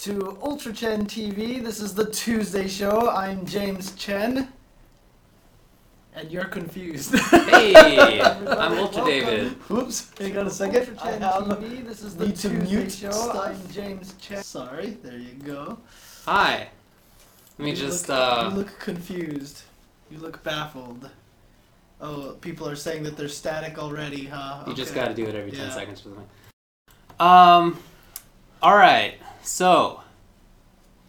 to Ultra Chen TV. This is the Tuesday show. I'm James Chen. And you're confused. Hey, I'm Ultra David. Oops, hang on a second. Ultra I Chen have TV. This is the need to Tuesday mute show. stuff. I'm James Chen. Sorry, there you go. Hi. Let me You just, look, uh, You look confused. You look baffled. Oh, people are saying that they're static already, huh? you just gotta do it every 10 Yeah. seconds for the Um, alright, so,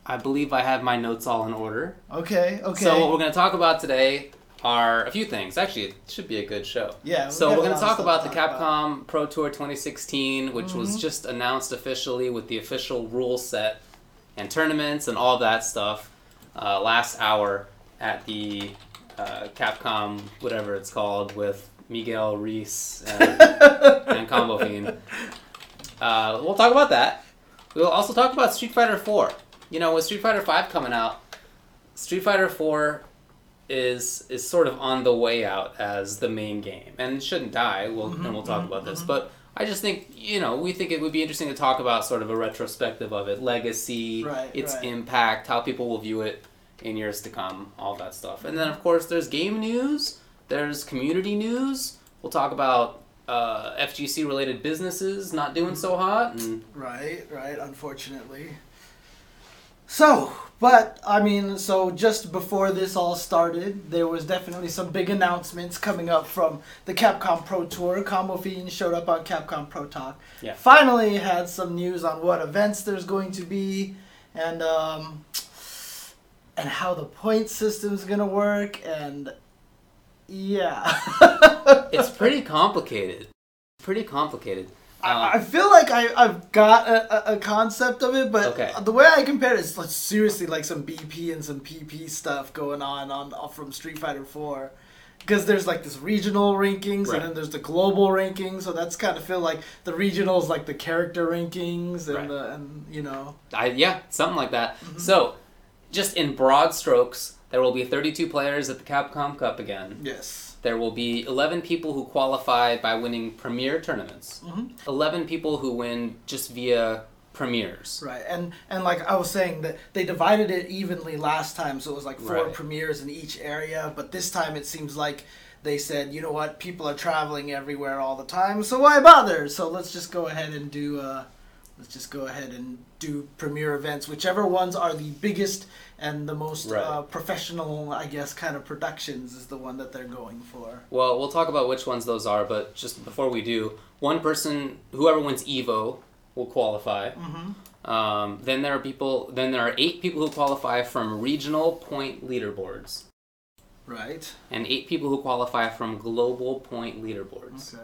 I believe I have my notes all in order. Okay, okay. So, what we're gonna talk about today are a few things. Actually, it should be a good show. yeah. So, we're gonna talk about the talk about. Capcom Pro Tour 2016, which was Mhm. just announced officially with the official rule set and tournaments and all that stuff uh, last hour at the uh, Capcom, whatever it's called, with Miguel Reese and, and Combo Fiend. Uh, we'll talk about that. We'll also talk about Street Fighter 4. You know, with Street Fighter 5 coming out, Street Fighter 4 is is sort of on the way out as the main game, and it shouldn't die. We'll Mhm, and we'll talk mhm, about this, mhm. but I just think you know we think it would be interesting to talk about sort of a retrospective of it, legacy, Right, its right. impact, how people will view it in years to come, all that stuff. And then of course there's game news, there's community news. We'll talk about uh, FGC related businesses not doing so hot, and Right, right, unfortunately. So, but I mean, so just before this all started, there was definitely some big announcements coming up from the Capcom Pro Tour. Combo Fiend showed up on Capcom Pro Talk. Yeah. Finally had some news on what events there's going to be and um and how the point system's going to work and yeah. it's pretty complicated. Pretty complicated. I, I feel like I, I've got a, a, concept of it, but Okay. the way I compare it is like seriously like some BP and some PP stuff going on on from Street Fighter Four, because there's like this regional rankings Right. and then there's the global rankings. So that's kind of feel like the regionals like the character rankings and Right. the and you know I yeah, something like that. Mm-hmm. So, just in broad strokes, there will be 32 players at the Capcom Cup again. yes. There will be 11 people who qualify by winning premier tournaments. Mhm. 11 people who win just via premieres. Right, and and like I was saying that they divided it evenly last time, so it was like four Right. premieres in each area. But this time it seems like they said, you know what, people are traveling everywhere all the time, so why bother? So let's just go ahead and do. Uh, let's just go ahead and do premiere events, whichever ones are the biggest and the most Right. uh, professional, I guess, kind of productions is the one that they're going for. Well, we'll talk about which ones those are, but just before we do, one person, whoever wins Evo, will qualify. Mm-hmm. Um, then there are people. Then there are eight people who qualify from regional point leaderboards, Right. and eight people who qualify from global point leaderboards. Okay.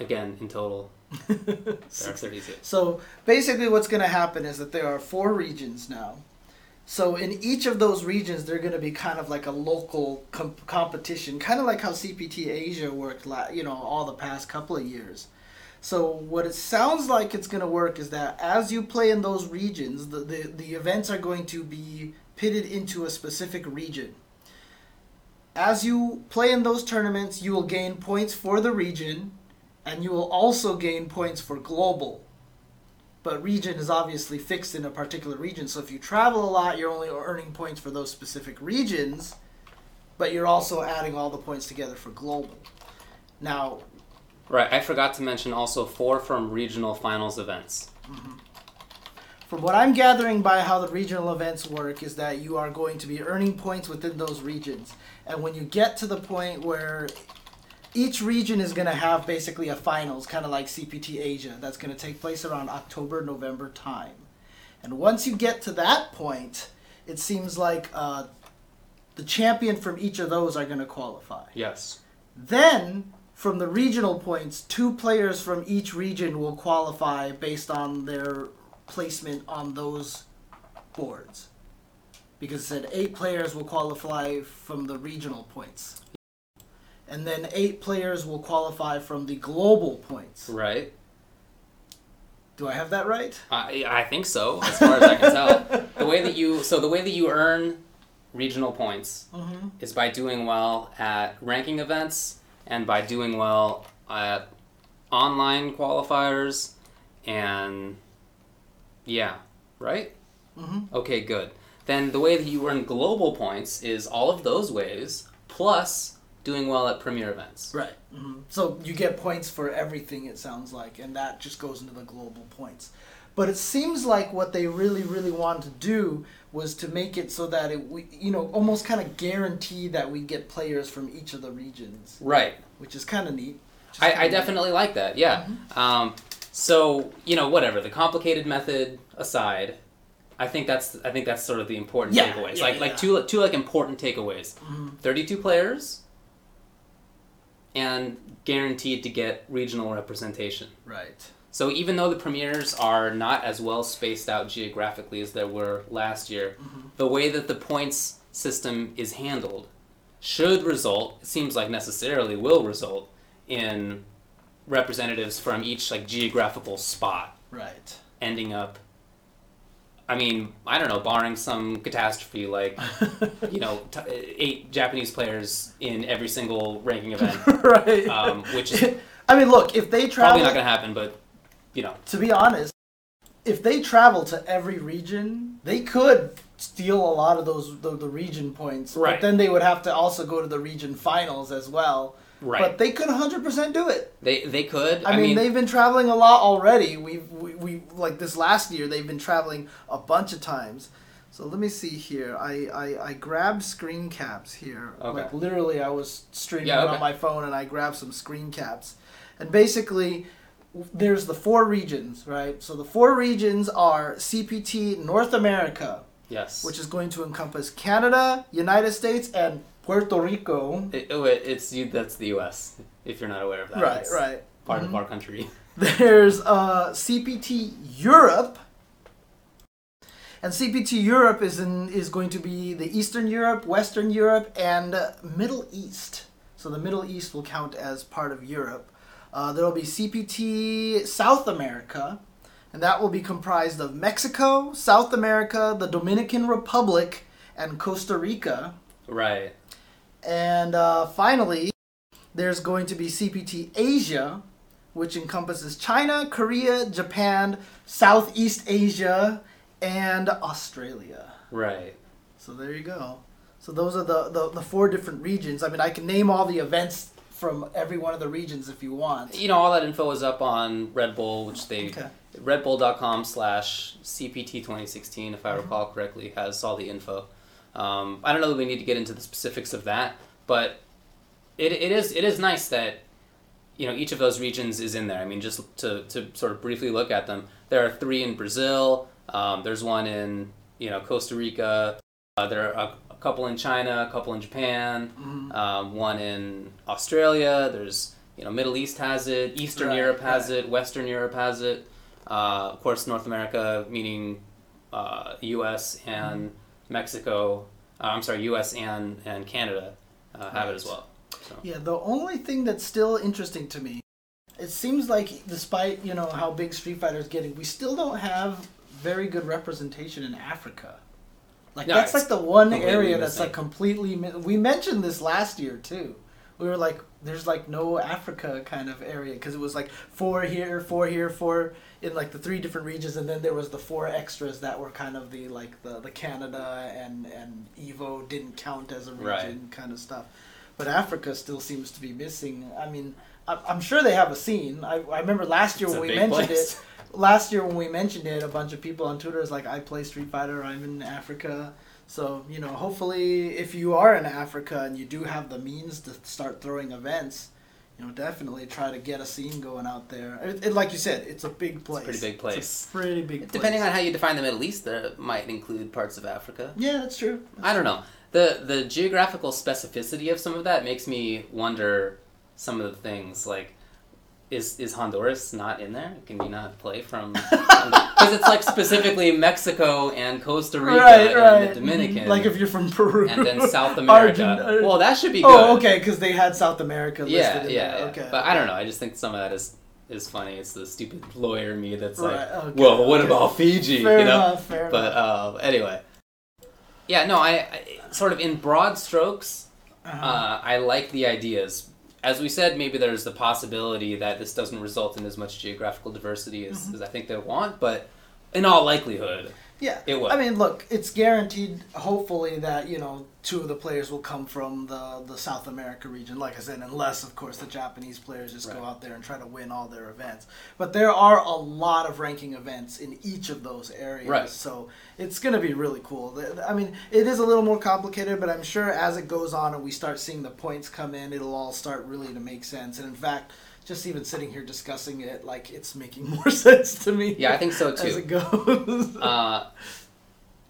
Again, in total, there are 32. So basically, what's going to happen is that there are four regions now. So in each of those regions, they're going to be kind of like a local com- competition, kind of like how CPT Asia worked, la- you know, all the past couple of years. So what it sounds like it's going to work is that as you play in those regions, the, the, the events are going to be pitted into a specific region. As you play in those tournaments, you will gain points for the region, and you will also gain points for global. But region is obviously fixed in a particular region, so if you travel a lot, you're only earning points for those specific regions, but you're also adding all the points together for global. Now, Right, I forgot to mention also four from regional finals events. Mm-hmm. from what I'm gathering by how the regional events work, is that you are going to be earning points within those regions. And when you get to the point where each region is going to have basically a finals, kind of like CPT Asia, that's going to take place around October, November time. And once you get to that point, it seems like uh, the champion from each of those are going to qualify. Yes. Then, from the regional points, two players from each region will qualify based on their placement on those boards. Because it said eight players will qualify from the regional points. And then eight players will qualify from the global points. Right. Do I have that right? I, I think so, as far as I can tell. The way that you so the way that you earn regional points Mm-hmm. is by doing well at ranking events and by doing well at online qualifiers and yeah, right? Mm-hmm. Okay, good. Then the way that you earn global points is all of those ways plus doing well at premier events. Right. hmm So you get points for everything. It sounds like, and that just goes into the global points. But it seems like what they really, really wanted to do was to make it so that it, we, you know, almost kind of guarantee that we get players from each of the regions, Right. which is kind of neat. I, I neat. definitely like that. Yeah. Um, so you know, whatever the complicated method aside, I think that's I think that's sort of the important Yeah, takeaways. yeah, like yeah. like two two like important takeaways. Mhm. Thirty-two players, and guaranteed to get regional representation. Right. So even though the premieres are not as well spaced out geographically as there were last year, Mm-hmm. the way that the points system is handled should result, it seems like necessarily will result in representatives from each like geographical spot Right. ending up I mean, I don't know, barring some catastrophe like, you know, t- eight Japanese players in every single ranking event, right. um, which is I mean, look, if they travel, probably not going to happen, but, you know, to be honest, if they travel to every region, they could steal a lot of those the, the region points. Right. But then they would have to also go to the region finals as well. Right. But they could 100% do it. They they could. I, mean, they've been traveling a lot already. We've we, we like this last year they've been traveling a bunch of times. So let me see here. I, I, I grabbed screen caps here. Okay. Like literally I was streaming Yeah, okay. on my phone and I grabbed some screen caps. And basically there's the four regions, right? So the four regions are CPT North America, yes. which is going to encompass Canada, United States, and Puerto Rico. It, oh, it, it's you. That's the U.S. If you're not aware of that, Right, It's right. Part Mhm. of our country. There's uh, CPT Europe, and CPT Europe is in is going to be the Eastern Europe, Western Europe, and uh, Middle East. So the Middle East will count as part of Europe. Uh, there will be CPT South America, and that will be comprised of Mexico, South America, the Dominican Republic, and Costa Rica. Right. And uh, finally, there's going to be CPT Asia, which encompasses China, Korea, Japan, Southeast Asia, and Australia. Right. So there you go. So those are the, the, the four different regions. I mean, I can name all the events from every one of the regions if you want. You know, all that info is up on Red Bull, which they Okay. redbull.com slash CPT 2016, if I Mm-hmm. recall correctly, has all the info. Um, I don't know that we need to get into the specifics of that, but it, it is it is nice that you know each of those regions is in there. I mean, just to, to sort of briefly look at them, there are three in Brazil. Um, there's one in you know Costa Rica. Uh, there are a, a couple in China, a couple in Japan, Mhm. um, one in Australia. There's you know Middle East has it, Eastern Right, Europe has right. it, Western Europe has it. Uh, of course, North America, meaning uh, U.S. and Mexico. Uh, I'm sorry, U.S. and and Canada uh, have it as well. So. Yeah, the only thing that's still interesting to me, it seems like despite you know how big Street Fighter is getting, we still don't have very good representation in Africa. Like No, that's like the one area that's like completely. We mentioned this last year too. We were like, "There's like no Africa kind of area" because it was like four here, four here, four in like the three different regions, and then there was the four extras that were kind of the like the the Canada and and Evo didn't count as a region Right. kind of stuff. But Africa still seems to be missing. I mean, I- I'm sure they have a scene. I, I remember last year It's when we mentioned place. it. Last year when we mentioned it, a bunch of people on Twitter is like, "I play Street Fighter. I'm in Africa." So you know, hopefully, if you are in Africa and you do have the means to start throwing events, you know, definitely try to get a scene going out there. It, it- like you said, it's a big place. pretty big It's place. a pretty big. Depending place. on how you define the Middle East, there might include parts of Africa. Yeah, that's true. I don't know. The the geographical specificity of some of that makes me wonder some of the things like is is Honduras not in there? Can you not play from because it's like specifically Mexico and Costa Rica right, and right. the Dominican Like if you're from Peru. and then South America. Argent- well, that should be good. Oh, okay, because they had South America listed Yeah, in yeah, there. yeah. Okay. But I don't know. I just think some of that is is funny. It's the stupid lawyer me that's Right, like, okay, well, what okay. about Fiji? Fair you know? enough, fair But uh, anyway, yeah, no, I, I sort of in broad strokes, Uh-huh. uh, I like the ideas. As we said, maybe there's the possibility that this doesn't result in as much geographical diversity as, Mm-hmm. as I think they want, but in all likelihood, Yeah, It would. I mean, look, it's guaranteed. Hopefully, that you know two of the players will come from the the South America region. Like I said, unless of course the Japanese players just go out there and try to win all their events. But there are a lot of ranking events in each of those areas. Right. So it's going to be really cool. I mean, it is a little more complicated, but I'm sure as it goes on and we start seeing the points come in, it'll all start really to make sense. And in fact. Just even sitting here discussing it, like it's making more sense to me. Yeah, I think so too. As it goes. Uh,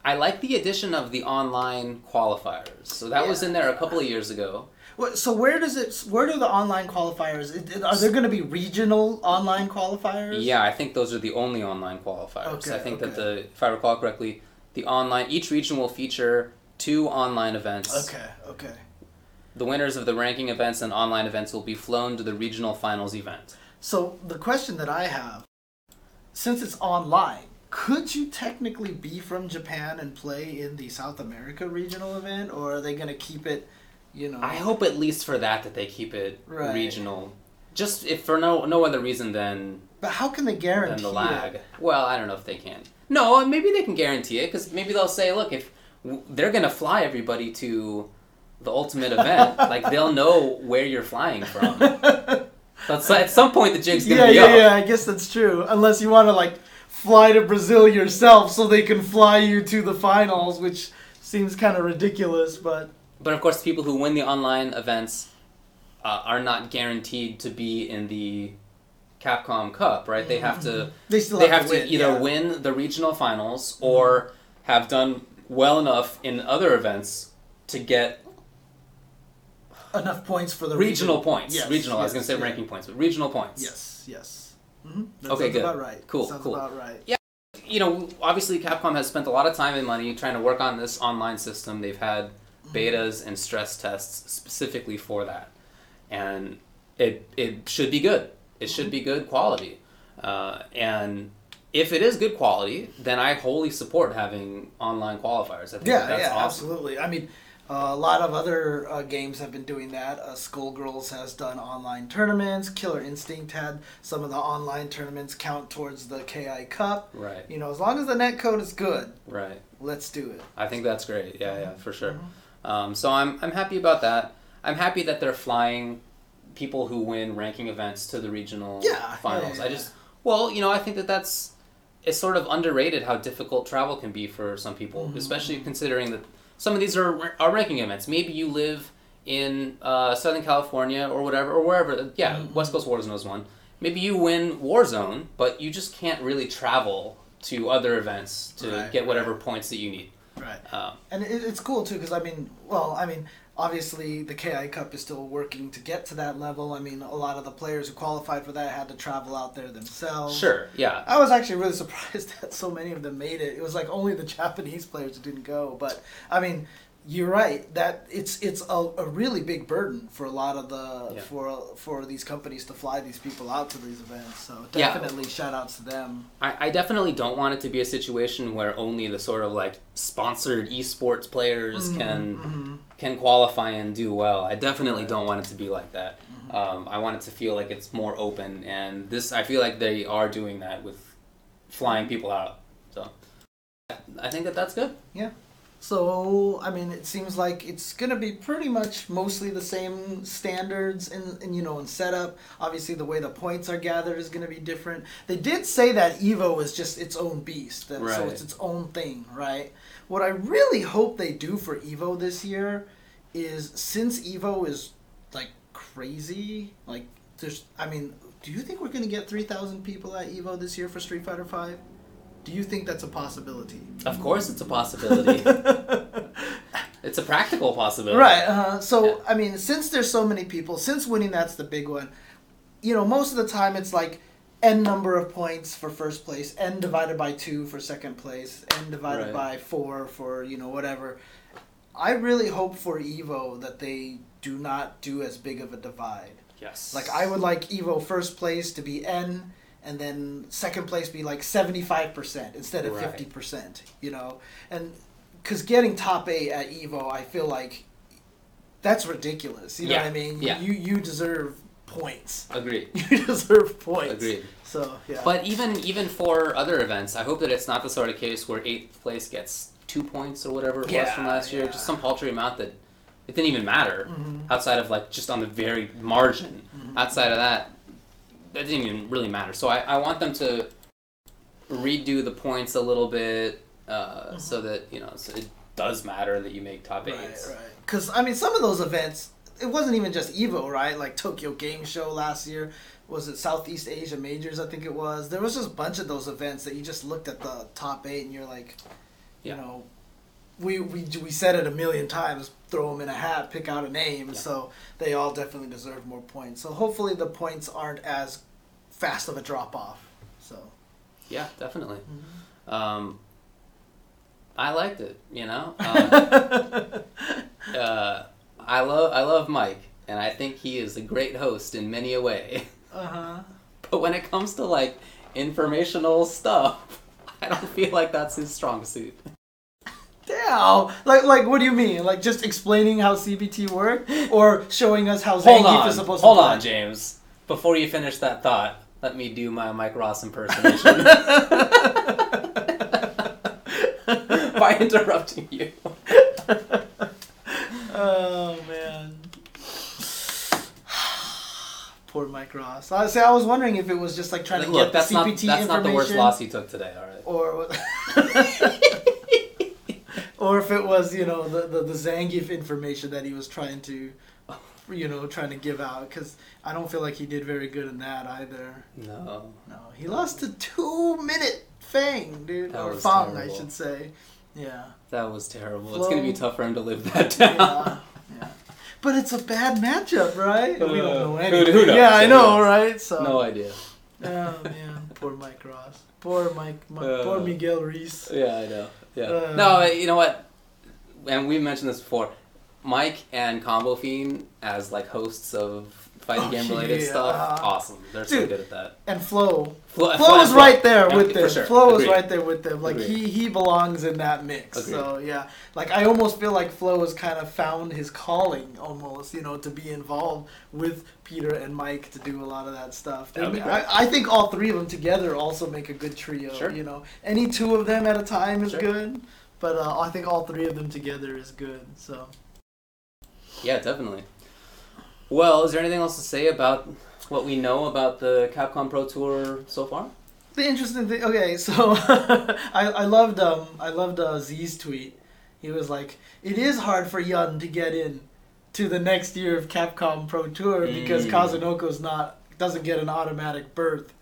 I like the addition of the online qualifiers. So that was in there a couple of years ago. So where does it? Where do the online qualifiers? Are there going to be regional online qualifiers? Yeah, I think those are the only online qualifiers. Okay, I think that the, if I recall correctly, the online each region will feature two online events. Okay. Okay. The winners of the ranking events and online events will be flown to the regional finals event. So the question that I have, since it's online, could you technically be from Japan and play in the South America regional event, or are they going to keep it? You know. I hope at least for that that they keep it Right. regional. Just if for no no other reason than But how can they guarantee than the lag. it? Well, I don't know if they can. No, maybe they can guarantee it because maybe they'll say, look, if w- they're gonna fly everybody to the ultimate event, like they'll know where you're flying from. But so at some point, the jig's gonna Yeah, be yeah, up. yeah. I guess that's true. Unless you want to like fly to Brazil yourself, so they can fly you to the finals, which seems kind of ridiculous, but. But of course, people who win the online events uh, are not guaranteed to be in the Capcom Cup, right? They have to. They still they have, have to, win, either yeah. Mm-hmm. win the regional finals or have done well enough in other events to get enough points for the regional region. points. Yes, regional. I was going to say yeah. ranking points, but regional points. Yes, yes. Mm-hmm. That Okay, sounds good. about right. Cool, Sounds cool. about right. You know, obviously, Capcom has spent a lot of time and money trying to work on this online system. They've had betas and stress tests specifically for that, and it it should be good. It should be good quality, uh, and. If it is good quality, then I wholly support having online qualifiers. I think Yeah, that's yeah, awesome. absolutely. I mean, uh, a lot of other uh, games have been doing that. Uh, Skullgirls has done online tournaments. Killer Instinct had some of the online tournaments count towards the KI Cup. Right, You know, as long as the net code is good, right. let's do it. I think that's great. Yeah, yeah, for sure. Mm-hmm. Um, so I'm I'm happy about that. I'm happy that they're flying people who win ranking events to the regional Yeah, yeah, finals. yeah, I just well, you know, I think that that's it's sort of underrated how difficult travel can be for some people, Mm-hmm. especially considering that some of these are are ranking events. Maybe you live in uh, Southern California or whatever or wherever. Yeah, Mm-hmm. West Coast Warzone is one. Maybe you win Warzone, but you just can't really travel to other events to Right, get whatever points that you need. Right. Um, And it, it's cool too because I mean, well, I mean, obviously the KI Cup is still working to get to that level. I mean, a lot of the players who qualified for that had to travel out there themselves. Sure, yeah. I was actually really surprised that so many of them made it. It was like only the Japanese players who didn't go. But I mean, you're right that it's it's a, a really big burden for a lot of the Yeah. for for these companies to fly these people out to these events. So Yeah. definitely shout outs to them. I, I definitely don't want it to be a situation where only the sort of like sponsored esports players mm-hmm, can mm-hmm. can qualify and do well. I definitely don't want it to be like that. Mm-hmm. Um, I want it to feel like it's more open, and this I feel like they are doing that with flying people out. So I think that that's good. So I mean, it seems like it's gonna be pretty much mostly the same standards and, and you know and setup. Obviously, the way the points are gathered is gonna be different. They did say that Evo is just its own beast, that, so it's its own thing, right? What I really hope they do for Evo this year is since Evo is like crazy, like there's. I mean, do you think we're gonna get three thousand people at Evo this year for Street Fighter Five? Do you think that's a possibility? Of course, it's a possibility. it's a practical possibility. Right. Uh, so Yeah. I mean, since there's so many people, since winning that's the big one. You know, most of the time it's like n number of points for first place, n divided by two for second place, n divided Right. by four for you know whatever. I really hope for Evo that they do not do as big of a divide. Yes. Like I would like Evo first place to be n, and then second place be like seventy five percent instead of Right. fifty percent. You know, and because getting top eight at Evo, I feel like that's ridiculous. You know Yeah, what I mean? yeah. You you deserve points. Agreed. You deserve points. Agreed. So yeah. But even even for other events, I hope that it's not the sort of case where eighth place gets two points or whatever it was from last year. yeah. Just some paltry amount that it didn't even matter Mhm. outside of like just on the very margin. Mhm. Outside of that, that didn't even really matter. So I, I want them to redo the points a little bit uh, so that you know so it does matter that you make top Mm-hmm. Right, eights. right. Because I mean, some of those events, it wasn't even just Evo, right? Like Tokyo Game Show last year. Was it Southeast Asia Majors? I think it was. There was just a bunch of those events that you just looked at the top eight and you're like, you Yeah. know, we we we said it a million times. Throw them in a hat, pick out a name. Yeah. So they all definitely deserve more points. So hopefully the points aren't as fast of a drop off. So. Yeah, definitely. Mm-hmm. Um, I liked it. You know. Um, uh, I love I love Mike, and I think he is a great host in many a way. uh huh. But when it comes to like informational stuff, I don't feel like that's his strong suit. Damn! Like, like, what do you mean? Like, just explaining how CPT work, or showing us how Hold Zangief on, is supposed hold to Hold on. James. Before you finish that thought, let me do my Mike Ross impersonation by interrupting you. oh man. Poor Mike Ross. I say I was wondering if it was just like trying to Look, get that's the not CPT that's not the worst loss he took today. All right. or or if it was you know the the, the Zangief information that he was trying to, you know, trying to give out because I don't feel like he did very good in that either. No. No, he lost a two minute Fang, dude, That or was Fang, I should say. Yeah. That was terrible. It's gonna be tough for him to live that down. yeah, yeah. But it's a bad matchup, right? we don't Uh, know who- anything. who knows? Yeah, I know, knows? right? So. no idea. Oh man, poor Mike Ross. Poor Mike. Mi- Uh, poor Miguel Reese. Yeah, I know. Yeah. Uh, no, you know what? And we mentioned this before. Mike and Combo Fiend as like hosts of fighting Oh, game related yeah. stuff, awesome. They're so good at that. And Flo. Flo, Flo was right there Yeah, with for them. sure. Flo was Agreed. right there with them. Like Agreed. he he belongs in that mix. Agreed. So yeah, like I almost feel like Flo has kind of found his calling, almost you know, to be involved with Peter and Mike to do a lot of that stuff. That'd I. I think all three of them together also make a good trio. Sure. You know, any two of them at a time is Sure. good, but uh, I think all three of them together is good. So. Yeah, definitely. Well, is there anything else to say about what we know about the Capcom Pro Tour so far? The interesting thing. Okay, so I I loved um I loved uh, Z's tweet. He was like, "It is hard for Yun to get in to the next year of Capcom Pro Tour because Mm. Kazunoko's not doesn't get an automatic berth."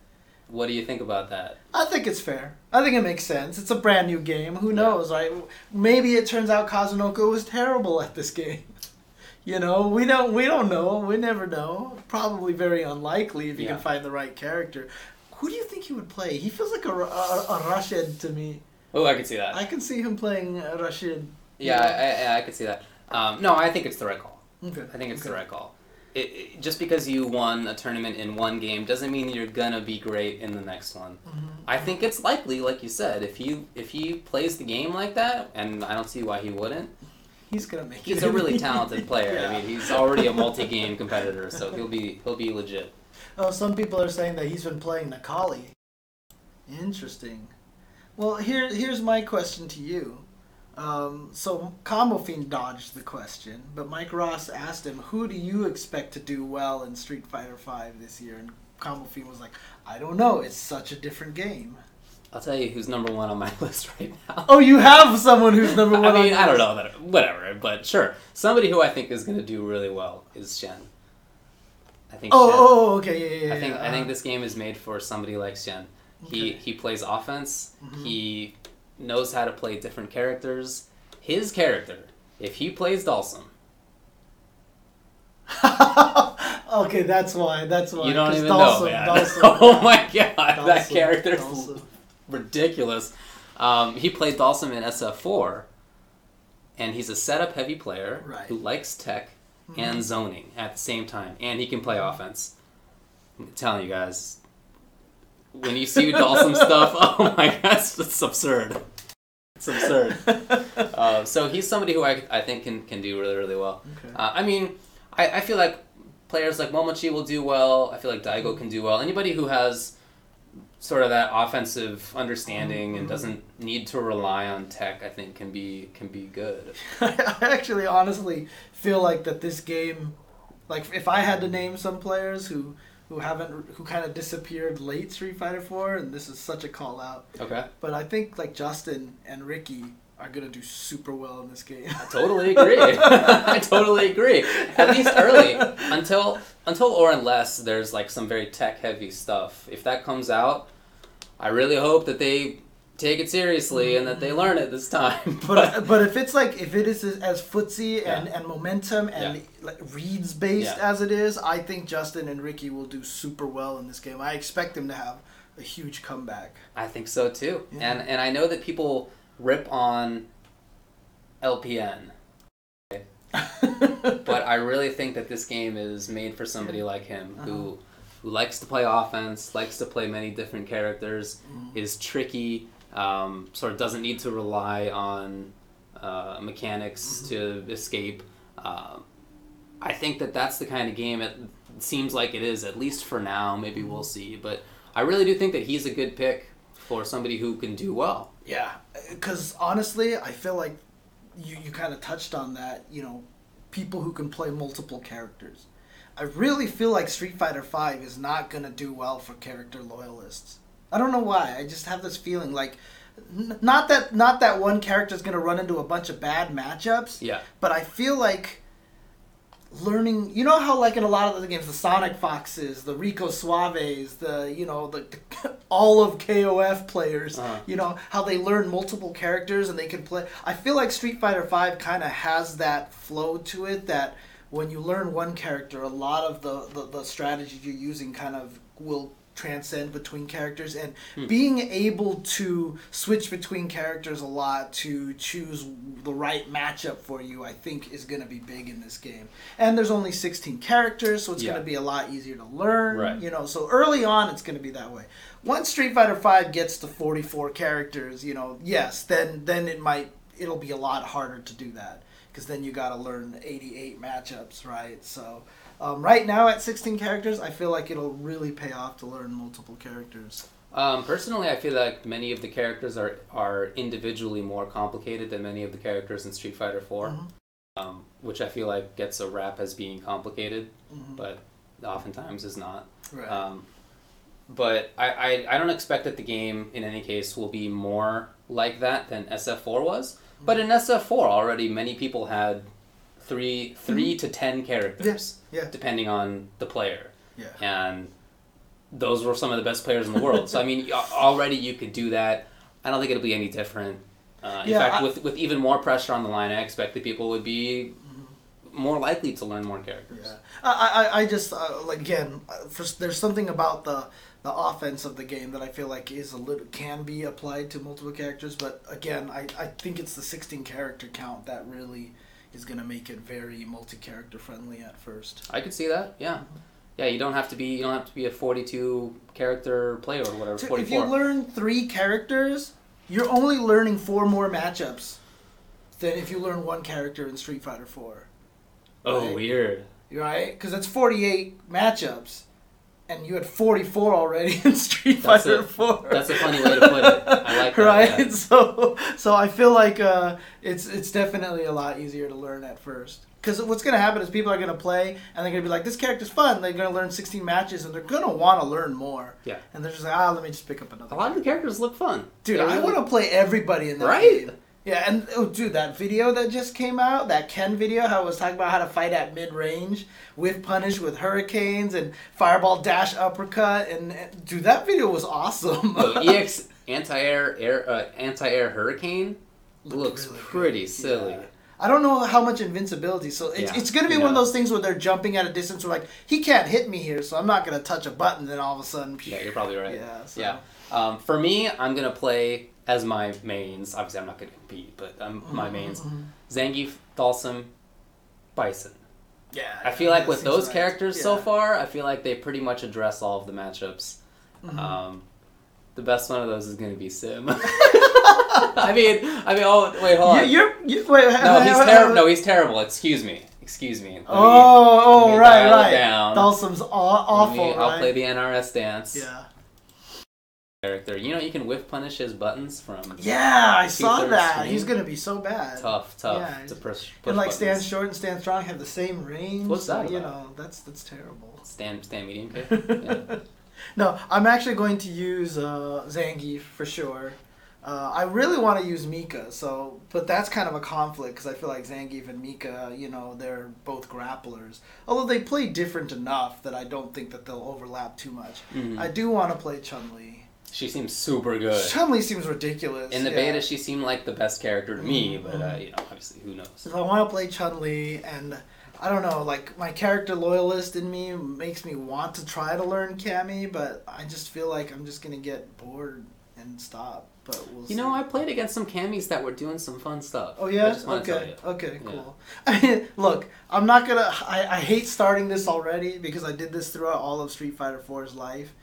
What do you think about that? I think it's fair. I think it makes sense. It's a brand new game. Who knows, right? Maybe it turns out Kazunoko was terrible at this game. You know, we don't we don't know. We never know. Probably very unlikely if you Yeah. can find the right character. Who do you think he would play? He feels like a, a, a Rashid to me. Oh, I can see that. I can see him playing Rashid. yeah, I, I, I could see that. Um, no, I think it's the right call. Okay. I think it's the okay. right call. It, it, just because you won a tournament in one game doesn't mean you're gonna be great in the next one. Mhm. I think it's likely, like you said, if he if he plays the game like that, and I don't see why he wouldn't. He's gonna make He's it. a really talented player. Yeah. I mean, he's already a multi-game competitor, so he'll be he'll be legit. Oh, some people are saying that he's been playing Necalli. Interesting. Well, here here's my question to you. Um, so Combo Fiend dodged the question, but Mike Ross asked him, "Who do you expect to do well in Street Fighter V this year?" And Combo Fiend was like, "I don't know. It's such a different game." I'll tell you who's number one on my list right now. Oh, you have someone who's number one. I mean, your I don't know that whatever, but sure. Somebody who I think is going to do really well is Xian. I think. Oh, Xian, oh, oh, okay, yeah, yeah, I think yeah. I think this game is made for somebody like Xian. He Okay. he plays offense. Mhm. He knows how to play different characters. His character, if he plays Dhalsim, okay, that's why. That's why. you don't even Dawson- know, man. Dawson- oh my god, that Dawson- character's Dawson. ridiculous. Um, he played Dhalsim in SF4, and he's a setup heavy player Right. who likes tech Mm-hmm. and zoning at the same time, and he can play offense. I'm telling you guys, when you see Dhalsim stuff, oh my gosh, it's absurd. It's absurd. uh, so he's somebody who I, I think can, can do really, really well. Okay. Uh, I mean, I, I feel like players like Momochi will do well. I feel like Daigo can do well. Anybody who has sort of that offensive understanding and doesn't need to rely on tech, I think can be can be good. I actually honestly feel like that this game, like if I had to name some players who who haven't who kind of disappeared late Street Fighter Four, and this is such a call out, Okay. but I think like Justin and Ricky are gonna do super well in this game. I totally agree. I totally agree. At least early, until until or unless there's like some very tech heavy stuff. If that comes out, I really hope that they take it seriously and that they learn it this time. But but if it's like if it is as, footsie and, and momentum and Yeah. like reads based Yeah. as it is, I think Justin and Ricky will do super well in this game. I expect them to have a huge comeback. I think so too. Yeah. And and I know that people rip on LPN, but I really think that this game is made for somebody like him Uh-huh. who who likes to play offense, likes to play many different characters, Mhm. is tricky, um, sort of doesn't need to rely on uh, mechanics Mm-hmm. to escape. Um, I think that that's the kind of game it seems like it is, at least for now. Maybe we'll Mm-hmm. see. But I really do think that he's a good pick for somebody who can do well. Yeah, because honestly, I feel like you, you kind of touched on that. You know, people who can play multiple characters. I really feel like Street Fighter Five is not gonna do well for character loyalists. I don't know why. I just have this feeling like, n- not that not that one character is gonna run into a bunch of bad matchups, Yeah. but I feel like learning you know how like in a lot of the games the sonic foxes the rico suaves the you know the, all of kof players Uh-huh. you know how they learn multiple characters and they can play i feel like street fighter 5 kind of has that flow to it that when you learn one character a lot of the, the, the strategies you're using kind of will transcend between characters and hmm. being able to switch between characters a lot to choose the right matchup for you i think is going to be big in this game and there's only 16 characters so it's Yeah. going to be a lot easier to learn Right. you know so early on it's going to be that way once street fighter 5 gets to 44 characters you know yes then then it might it'll be a lot harder to do that because then you got to learn 88 matchups right so um, right now at 16 characters i feel like it'll really pay off to learn multiple characters Um, personally, I feel like many of the characters are, are individually more complicated than many of the characters in Street Fighter 4, Mhm. um, which I feel like gets a rap as being complicated, Mhm. but oftentimes is not. right Um, but I, I, I don't expect that the game, in any case, will be more like that than SF4 was. But in SF4, already many people had three three to ten characters, yeah depending on the player yeah and those were some of the best players in the world. so I mean, already you could do that. I don't think it'll be any different. Uh, in Yeah, fact, I- with with even more pressure on the line, I expect that people would be more likely to learn more characters. Yeah, I, I, I just uh, like again, uh, for, there's something about the the offense of the game that I feel like is a little can be applied to multiple characters, but again, I, I think it's the 16 character count that really is gonna make it very multi character friendly at first. I could see that. Yeah, yeah. You don't have to be you don't have to be a forty-two character player or whatever. So if you learn three characters, you're only learning four more matchups than if you learn one character in Street Fighter 4. oh, right? weird. right? Because that's 48 matchups, and you had 44 already in Street That's Fighter a- 4. that's a funny way to put it. I like that, right? yeah. So, so I feel like uh, it's it's definitely a lot easier to learn at first. Because what's gonna happen is people are gonna play and they're gonna be like, "This character's fun." They're gonna learn 16 matches and they're gonna want to learn more. Yeah. And they're just like, "Ah, let me just pick up another. A another." lot of the characters look fun. Dude, I really- want to play everybody in that Right? game. Yeah, and oh, dude, that video that just came out, that Ken video, how it was talking about how to fight at mid range with punish with hurricanes and fireball dash uppercut, and, and dude, that video was awesome. Oh, EX anti-air air uh, anti-air hurricane Looked looks really good. pretty silly. Yeah. I don't know how much invincibility, so it's, Yeah, it's gonna be you one of those things where they're jumping at a distance where like he can't hit me here, so I'm not gonna touch a button. Then all of a sudden, Yeah, you're probably right. Yeah, so- Yeah. Um, for me, I'm gonna play as my mains. Obviously, I'm not gonna compete, but um, Mm-hmm, my mains: Zangief, Dhalsim, Bison. yeah. I feel like with those right. characters so far, I feel like they pretty much address all of the matchups. Mhm. Um, the best one of those is gonna be Sim. I mean, I mean, oh wait, hold on. You, you're you, wait. no, he's terrible. No, he's terrible. Excuse me. excuse me. Me- Oh, oh, right, right. down. Dhalsim's aw- awful, me- I'll play the NRS dance yeah. Character. You know, you can whiff punish his buttons from Yeah, I saw that. swing. He's gonna be so bad. tough, tough Yeah, to push. push And like buttons. stand short and stand strong have the same range. What's that You about? know, that's that's terrible. Stand, stand medium. Yeah. no, I'm actually going to use uh, Zangief for sure. Uh, I really want to use Mika, so but that's kind of a conflict because I feel like Zangief and Mika, you know, they're both grapplers. Although they play different enough that I don't think that they'll overlap too much. Mhm. I do want to play Chun Li. She seems super good. Chun Li seems ridiculous. In the yeah. beta, she seemed like the best character to me, Mhm, but uh, you know, obviously, who knows? So I want to play Chun Li, and I don't know, like my character loyalist in me makes me want to try to learn Cammy, but I just feel like I'm just gonna get bored and stop. But we'll You see. know, I played against some Cammys that were doing some fun stuff. Oh yeah. I just want tell okay. Okay. Yeah. Cool. I mean, look, I'm not gonna. I, I hate starting this already because I did this throughout all of Street Fighter 4's life.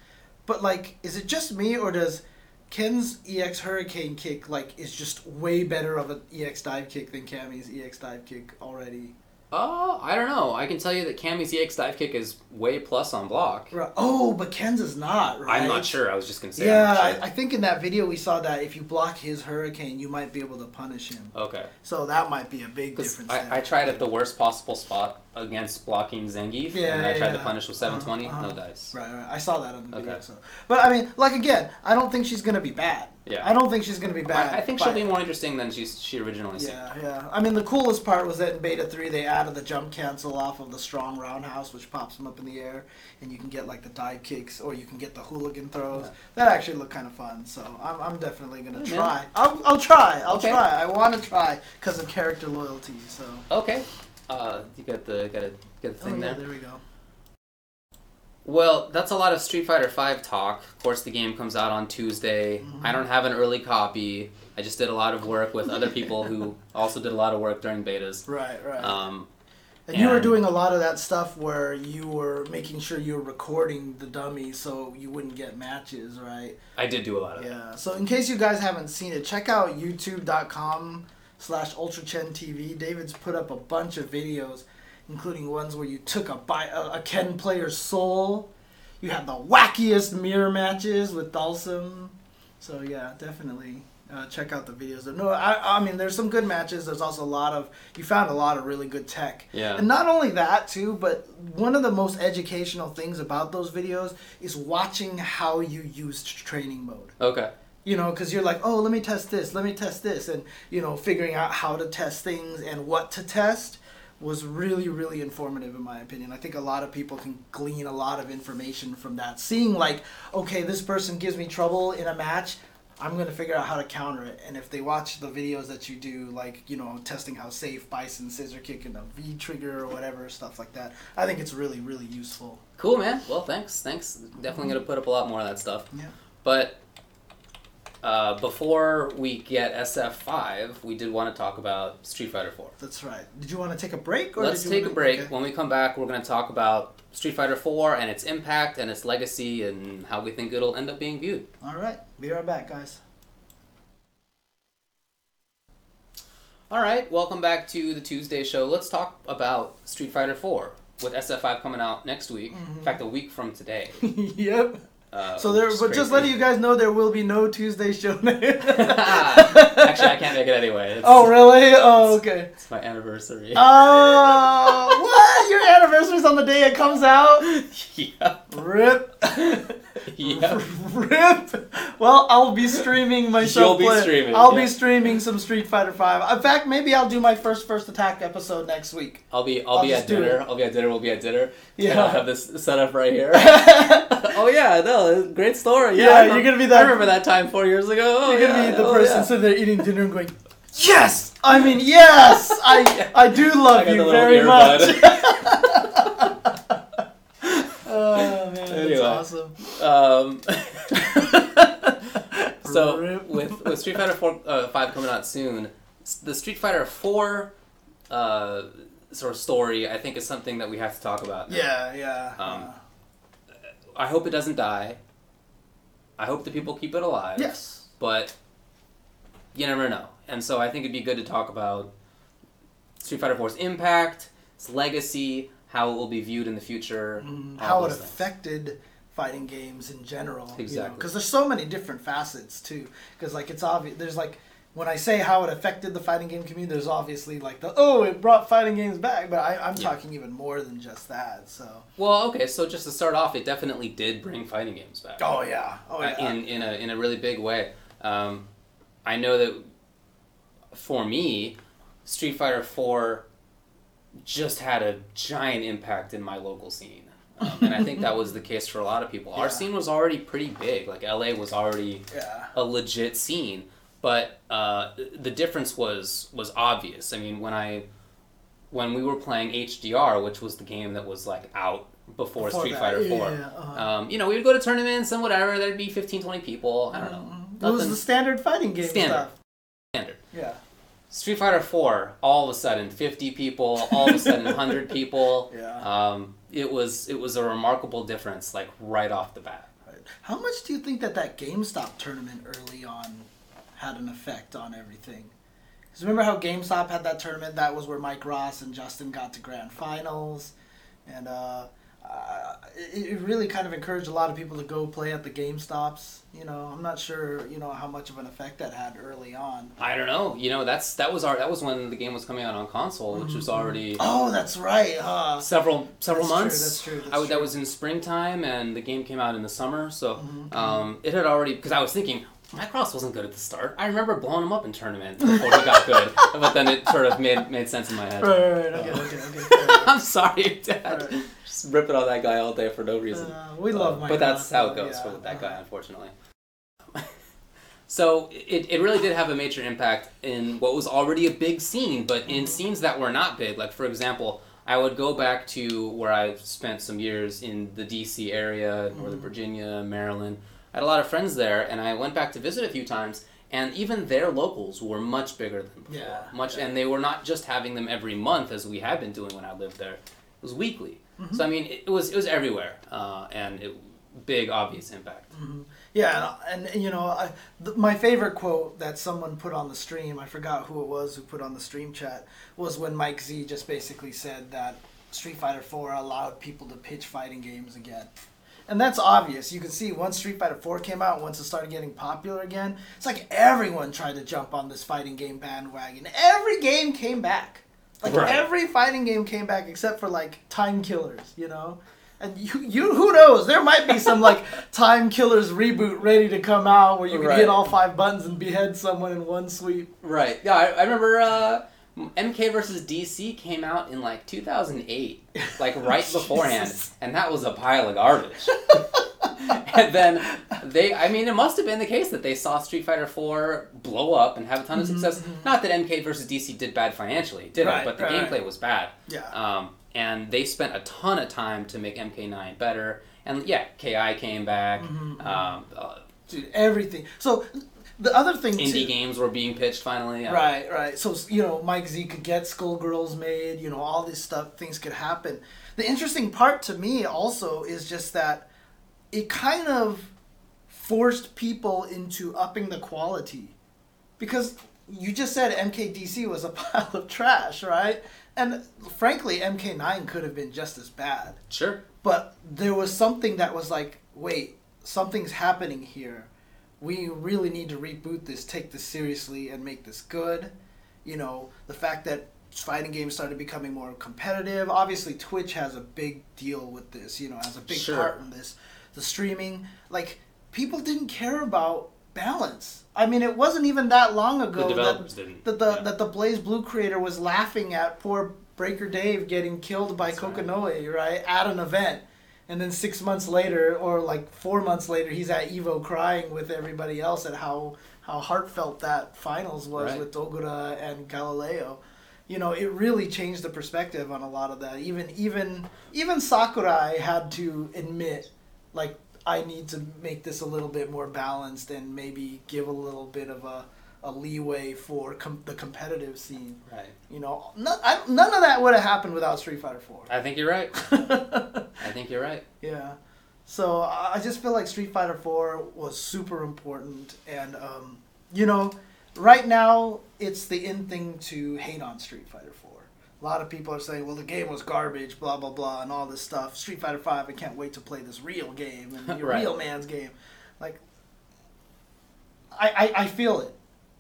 But like, is it just me or does Ken's EX Hurricane kick like is just way better of an EX dive kick than Cammy's EX dive kick already? Oh, I don't know. I can tell you that Cammy's EX dive kick is way plus on block. Right. Oh, but Ken's is not. Right. I'm not sure. I was just gonna say. Yeah, I'm I. I think in that video we saw that if you block his hurricane, you might be able to punish him. Okay. So that might be a big difference. I, I tried at the worst possible spot against blocking Zangief, Yeah, and I yeah, tried to punish with 720, Uh-huh, no uh-huh. dice. Right, right. I saw that on the video. Okay. So, but I mean, like again, I don't think she's gonna be bad. Yeah. I don't think she's gonna be bad. I, I think she'll be more interesting than she's, she originally seemed. Yeah, yeah. I mean, the coolest part was that in Beta Three they added the jump cancel off of the strong roundhouse, which pops them up in the air, and you can get like the dive kicks or you can get the hooligan throws. Yeah. That actually looked kind of fun. So I'm, I'm definitely gonna Yeah, try. I'll, I'll try. I'll Okay. try. I want to try because of character loyalty. So. Okay. Uh, you got the got a get the Oh thing yeah, there. there we go. Well, that's a lot of Street Fighter V talk. Of course, the game comes out on Tuesday. Mhm. I don't have an early copy. I just did a lot of work with other people who also did a lot of work during betas. Right, right. Um, And you were doing a lot of that stuff where you were making sure you were recording the dummy so you wouldn't get matches, right? I did do a lot of that. Yeah. So in case you guys haven't seen it, check out youtube.com slash Ultra Chen TV. David's put up a bunch of videos, including ones where you took a, bi- a, a Ken player's soul. You had the wackiest mirror matches with Dhalsim. So yeah, definitely. Uh, check out the videos. No, I, I mean, there's some good matches. There's also a lot of you found a lot of really good tech. Yeah. And not only that too, but one of the most educational things about those videos is watching how you used training mode. Okay. You know, because you're like, oh, let me test this, let me test this, and you know, figuring out how to test things and what to test was really, really informative in my opinion. I think a lot of people can glean a lot of information from that. Seeing like, okay, this person gives me trouble in a match. I'm gonna figure out how to counter it, and if they watch the videos that you do, like you know, testing how safe Bison scissor kick and a V trigger or whatever stuff like that, I think it's really, really useful. Cool, man. Well, thanks. Thanks. Definitely gonna put up a lot more of that stuff. Yeah. But uh, before we get SF5, we did want to talk about Street Fighter 4. That's right. Did you want to take a break? Or Let's did you take a wanna- break. okay. When we come back, we're going to talk about Street Fighter 4 and its impact and its legacy and how we think it'll end up being viewed. All right, be right back, guys. All right, welcome back to the Tuesday show. Let's talk about Street Fighter 4 with SF5 coming out next week. Mhm. In fact, a week from today. yep. Uh, So there, but just letting you guys know, there will be no Tuesday show. Actually, I can't make it anyway. It's, Oh really? Oh okay. It's my anniversary. Oh what? Your anniversary's on the day it comes out. yeah. Rip. Yeah. Rip. Well, I'll be streaming myself. You'll be play- streaming, I'll yeah. be streaming some Street Fighter Five. In fact, maybe I'll do my first First Attack episode next week. I'll be I'll, I'll be at dinner. I'll be at dinner. We'll be at dinner. Yeah. And I'll have this set up right here. oh yeah, no, great story. Yeah, Yeah, I you're gonna be that- I remember that time four years ago. Oh, You're gonna yeah, be the oh, person yeah. sitting there eating dinner and going, "Yes, I mean yes, I I do love the you very much." oh man, Anyway. that's awesome. Um, so with with Street Fighter Four uh, Five coming out soon, the Street Fighter Four uh, sort of story I think is something that we have to talk about. now. Yeah, yeah. Um, I hope it doesn't die. I hope the people keep it alive. yes. But you never know, and so I think it'd be good to talk about Street Fighter 4's impact, its legacy, how it will be viewed in the future, Mm, how it things. affected fighting games in general. Exactly. Because there's so many different facets too. Because like it's obvious. There's like when I say how it affected the fighting game community, there's obviously like the oh it brought fighting games back, but I, I'm Yeah. talking even more than just that. So. Well, okay, so just to start off, it definitely did bring fighting games back. Oh yeah. Oh uh, yeah. in in a in a really big way. Um, I know that for me, Street Fighter Four just had a giant impact in my local scene, um, and I think that was the case for a lot of people. Our scene was already pretty big. Like LA was already yeah. a legit scene, but uh, the difference was was obvious. I mean, when I when we were playing HDR, which was the game that was like out before, Before Street that, Fighter yeah, 4, uh-huh. um, you know, we would go to tournaments and whatever. There'd be 15, 20 people. I don't know. It was the standard fighting game Standard. stuff. standard. Yeah. Street Fighter 4, all of a sudden 50 people, all of a sudden 100 people. Yeah. Um, it was it was a remarkable difference, like right off the bat. Right. How much do you think that that GameStop tournament early on had an effect on everything? Because remember how GameStop had that tournament? That was where Mike Ross and Justin got to grand finals, and uh, uh, it, it really kind of encouraged a lot of people to go play at the GameStops. You know, I'm not sure you know how much of an effect that had early on. I don't know. You know, that's that was our that was when the game was coming out on console, which was already Oh, that's right. Huh? several several That's true, months. that's true, that's I would- that was in springtime, and the game came out in the summer. So Mm-hmm, um, it had already because I was thinking Mike Ross wasn't good at the start. I remember blowing him up in tournaments before he got good, but then it sort of made made sense in my head. Right, right, right. Okay, okay, okay. fair enough. I'm sorry, Dad. Right. Just ripping on that guy all day for no reason. Uh, we love Uh, Mike but that's Ross, how it goes yeah. for that Uh-huh. guy, unfortunately. so it, it really did have a major impact in what was already a big scene, but in Mhm. scenes that were not big. Like for example, I would go back to where I spent some years in the D.C. area, Northern Mhm. Virginia, Maryland. I had a lot of friends there, and I went back to visit a few times. And even their locals were much bigger than before. Yeah, much, yeah. and they were not just having them every month as we had been doing when I lived there. It was weekly. Mm-hmm. So I mean, it, was it was everywhere, uh, and it, big obvious impact. Mhm. Yeah, and, and you know, I, th- my favorite quote that someone put on the stream, I forgot who it was who put on the stream chat, was when Mike Z just basically said that Street Fighter 4 allowed people to pitch fighting games again. And that's obvious. You can see once Street Fighter 4 came out, once it started getting popular again, it's like everyone tried to jump on this fighting game bandwagon. Every game came back. Like Right. every fighting game came back except for like Time Killers, you know? And you, you who knows? There might be some like Time Killers reboot ready to come out where you can Right. hit all five buttons and behead someone in one sweep. Right. Yeah, I, I remember uh, MK versus DC came out in like 2008, like right beforehand, and that was a pile of garbage. and then they, I mean, it must have been the case that they saw Street Fighter 4 blow up and have a ton of success. Not that MK versus DC did bad financially, did Mm-hmm, Right, it? But the right, gameplay right. was bad. Yeah. Um, and they spent a ton of time to make MK9 better. And yeah, KI came back. Mm-hmm, Um, uh, Dude, everything. So the other thing indie too, games were being pitched finally. Uh, Right, right. So you know, Mike Z could get Skullgirls made. You know, all this stuff, things could happen. The interesting part to me also is just that it kind of forced people into upping the quality, because you just said MKDC was a pile of trash, right? And frankly, MK9 could have been just as bad. Sure. but there was something that was like, wait, something's happening here. We really need to reboot this, take this seriously, and make this good. You know, the fact that fighting games started becoming more competitive. Obviously, Twitch has a big deal with this. You know, has a big Sure. part in this. The streaming, like, people didn't care about balance. I mean, it wasn't even that long ago that, that the yeah. that the BlazBlue creator was laughing at poor Breaker Dave getting killed by That's right. Right. at an event. And then six months later, or like four months later, he's at Evo crying with everybody else at how, how heartfelt that finals was Right. with Dogura and Garireo. You know, it really changed the perspective on a lot of that. Even even even Sakurai had to admit, like, I need to make this a little bit more balanced and maybe give a little bit of a, a leeway for com- the competitive scene. Right. You know, none, I, none of that would have happened without Street Fighter Four. I think you're right. I think you're right. yeah. So I just feel like Street Fighter Four was super important, and um, you know, right now it's the in thing to hate on Street Fighter Four. A lot of people are saying, "Well, the game was garbage," blah blah blah, and all this stuff. Street Fighter Five, I can't wait to play this real game and Right. real man's game. Like, I, I I feel it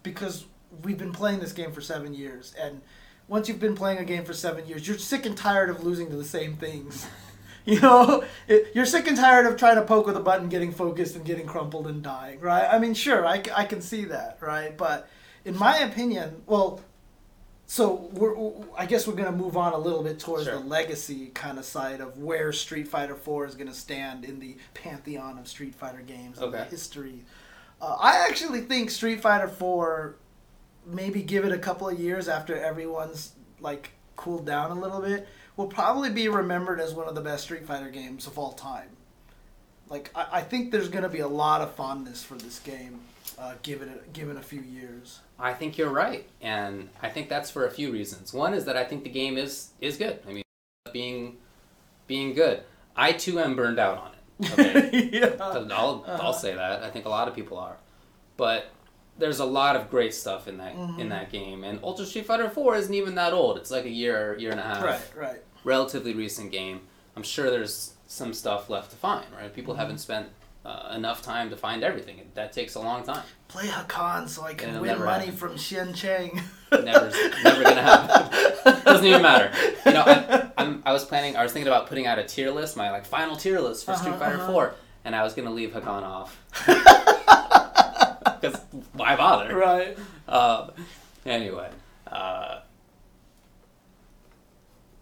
because we've been playing this game for seven years, and once you've been playing a game for seven years, you're sick and tired of losing to the same things. You know, it, you're sick and tired of trying to poke with a button, getting focused, and getting crumpled and dying, right? I mean, sure, I, I can see that, right? But in my opinion, well, so we're, I guess we're gonna move on a little bit towards Sure. the legacy kind of side of where Street Fighter Four is gonna stand in the pantheon of Street Fighter games and the history. Uh, I actually think Street Fighter Four, maybe give it a couple of years after everyone's like cooled down a little bit, will probably be remembered as one of the best Street Fighter games of all time. Like I, I think there's gonna be a lot of fondness for this game, uh, given it given a few years. I think you're right, and I think that's for a few reasons. One is that I think the game is is good. I mean, being being good. I too am burned out on it. Okay, yeah. I'll I'll say that. I think a lot of people are, but there's a lot of great stuff in that Mhm. in that game. And Ultra Street Fighter Four isn't even that old. It's like a year year and a half. Right, right. Relatively recent game. I'm sure there's some stuff left to find. Right, Mm-hmm. people haven't spent. Uh, enough time to find everything. That takes a long time. Play Hakan so I can win money happen. from Shen Cheng. Never, never gonna happen. Doesn't even matter. You know, I, I'm, I was planning. I was thinking about putting out a tier list, my like final tier list for Street Uh-huh, Fighter uh-huh. Four, and I was gonna leave Hakan off. Because why bother? right. Um, anyway, uh,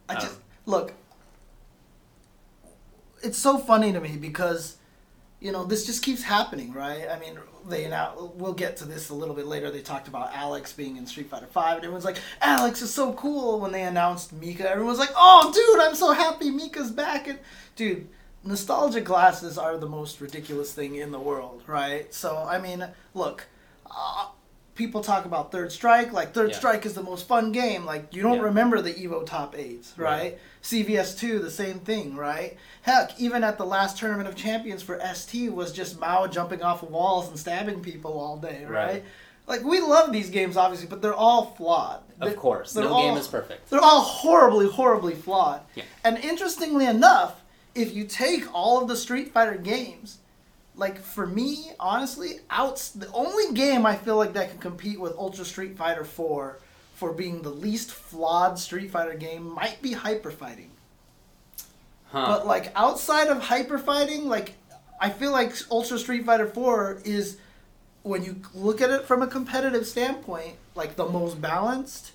I Oh. just look. It's so funny to me because, you know, this just keeps happening, right? I mean, they now we'll get to this a little bit later. They talked about Alex being in Street Fighter Five, and everyone's like, "Alex is so cool." When they announced Mika, everyone's like, "Oh, dude, I'm so happy Mika's back!" And dude, nostalgia glasses are the most ridiculous thing in the world, right? So I mean, look. Uh, People talk about Third Strike, like Third Yeah. Strike is the most fun game. Like you don't Yeah. remember the Evo top eights, right? Right. CVS two, the same thing, right? Heck, even at the last tournament of champions for ST was just Mao jumping off of walls and stabbing people all day, right? Right. Like we love these games, obviously, but they're all flawed. of They- course, they're no all- game is perfect. They're all horribly, horribly flawed. Yeah. And interestingly enough, if you take all of the Street Fighter games, like for me, honestly, outs the only game I feel like that can compete with Ultra Street Fighter 4 for being the least flawed Street Fighter game might be Hyper Fighting. Huh? But like outside of hyper fighting, like I feel like Ultra Street Fighter 4 is when you look at it from a competitive standpoint, like the most balanced.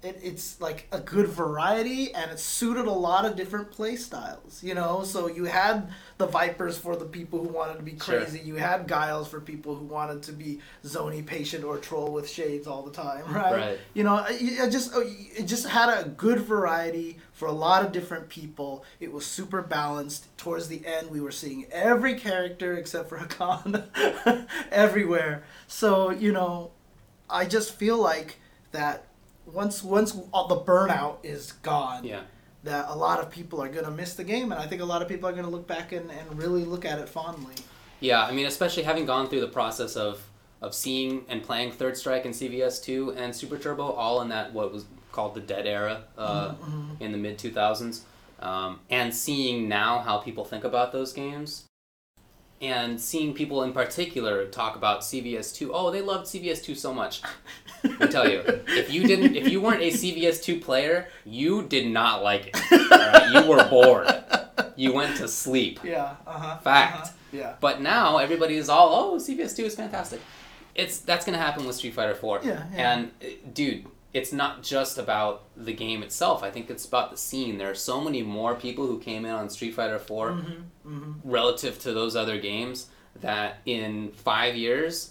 It, it's like a good variety and it suited a lot of different play styles, you know. So you had the Vipers for the people who wanted to be Sure. crazy. You had Guiles for people who wanted to be zony patient or troll with shades all the time, right? Right. You know, it it just oh, it just had a good variety for a lot of different people. It was super balanced. Towards the end, we were seeing every character except for Hakan everywhere. So you know, I just feel like that once once all the burnout is gone, yeah. that a lot of people are gonna miss the game, and I think a lot of people are gonna look back and, and really look at it fondly. Yeah, I mean, especially having gone through the process of of seeing and playing Third Strike and CVS two and Super Turbo all in that what was called the dead era uh, Mm-hmm. in the mid two thousands, um, and seeing now how people think about those games, and seeing people in particular talk about CVS two. Oh, they loved CVS two so much. I tell you, if you didn't, if you weren't a CVS two player, you did not like it. Alright? You were bored. You went to sleep. Yeah. Uh huh. Fact. Yeah. But now everybody is all, oh, CVS two is fantastic. It's that's gonna happen with Street Fighter four. Yeah, yeah. And uh, dude, it's not just about the game itself. I think it's about the scene. There are so many more people who came in on Street Fighter 4 Mm-hmm. relative to those other games that in five years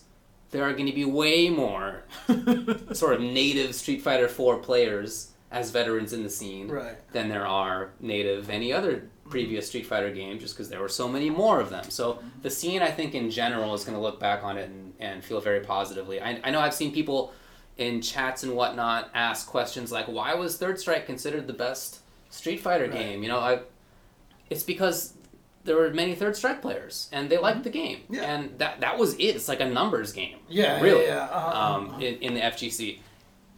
there are going to be way more sort of native Street Fighter 4 players as veterans in the scene Right. than there are native any other previous mm-hmm. Street Fighter game just because there were so many more of them. So the scene, I think, in general is going to look back on it and, and feel very positively. I, I know I've seen people in chats and whatnot ask questions like, why was Third Strike considered the best Street Fighter Right. game? You know, I, it's because there were many Third Strike players and they liked the game. Yeah. And that, that was it. It's like a numbers game. Yeah. Really. Yeah. yeah. Uh-huh, Um, uh-huh. in, in the FGC.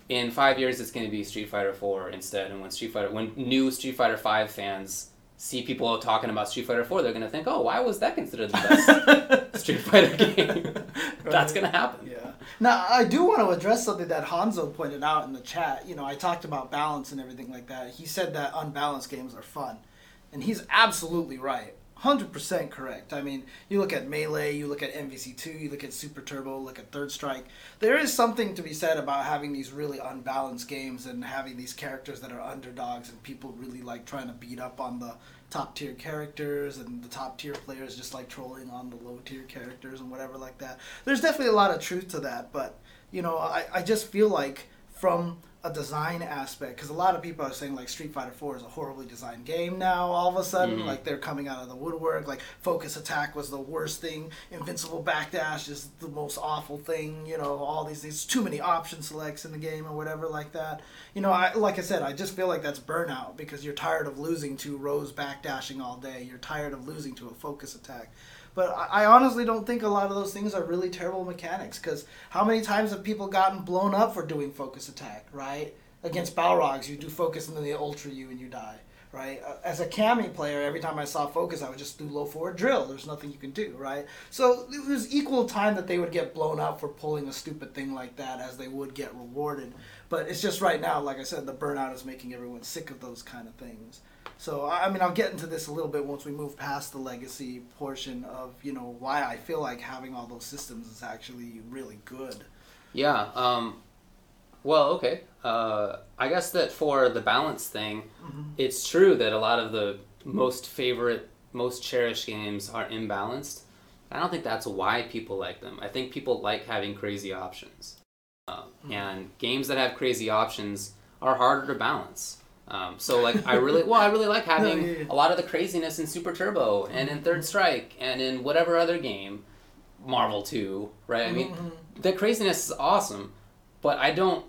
in five years it's going to be Street Fighter Four instead, and when Street Fighter, when new Street Fighter Five fans see people talking about Street Fighter Four, they're going to think, oh, why was that considered the best Street Fighter game? That's going to happen. Yeah. Now, I do want to address something that Hanzo pointed out in the chat. You know, I talked about balance and everything like that. He said that unbalanced games are fun. And he's absolutely right. 100% correct. I mean, you look at Melee, you look at MVC2, you look at Super Turbo, look at Third Strike. There is something to be said about having these really unbalanced games and having these characters that are underdogs and people really like trying to beat up on the top tier characters and the top tier players just like trolling on the low tier characters and whatever like that. There's definitely a lot of truth to that, but you know, I, I just feel like from a design aspect because a lot of people are saying like Street Fighter 4 is a horribly designed game now all of a sudden. Mhm. like they're coming out of the woodwork. Like focus attack was the worst thing. Invincible backdash is the most awful thing you know all these these too many option selects in the game or whatever like that. You know I like I said I just feel like that's burnout because you're tired of losing to Rose backdashing all day. You're tired of losing to a focus attack but I honestly don't think a lot of those things are really terrible mechanics because how many times have people gotten blown up for doing focus attack, right? Against Balrogs, you do focus and then they ultra you and you die, right? Uh, As a Cammy player, every time I saw focus, I would just do low forward drill. There's nothing you can do, right? So it was equal time that they would get blown up for pulling a stupid thing like that as they would get rewarded. But it's just right now, like I said, the burnout is making everyone sick of those kind of things. So I mean, I'll get into this a little bit once we move past the legacy portion of you know why I feel like having all those systems is actually really good. Yeah. Um, well, okay. Uh, I guess that for the balance thing, it's true that a lot of the most favorite, most cherished games are imbalanced. I don't think that's why people like them. I think people like having crazy options. Uh, And games that have crazy options are harder to balance. Um, so like I really well I really like having yeah, yeah. a lot of the craziness in Super Turbo and in Third Strike and in whatever other game, Marvel 2, right? I mean, the craziness is awesome, but I don't.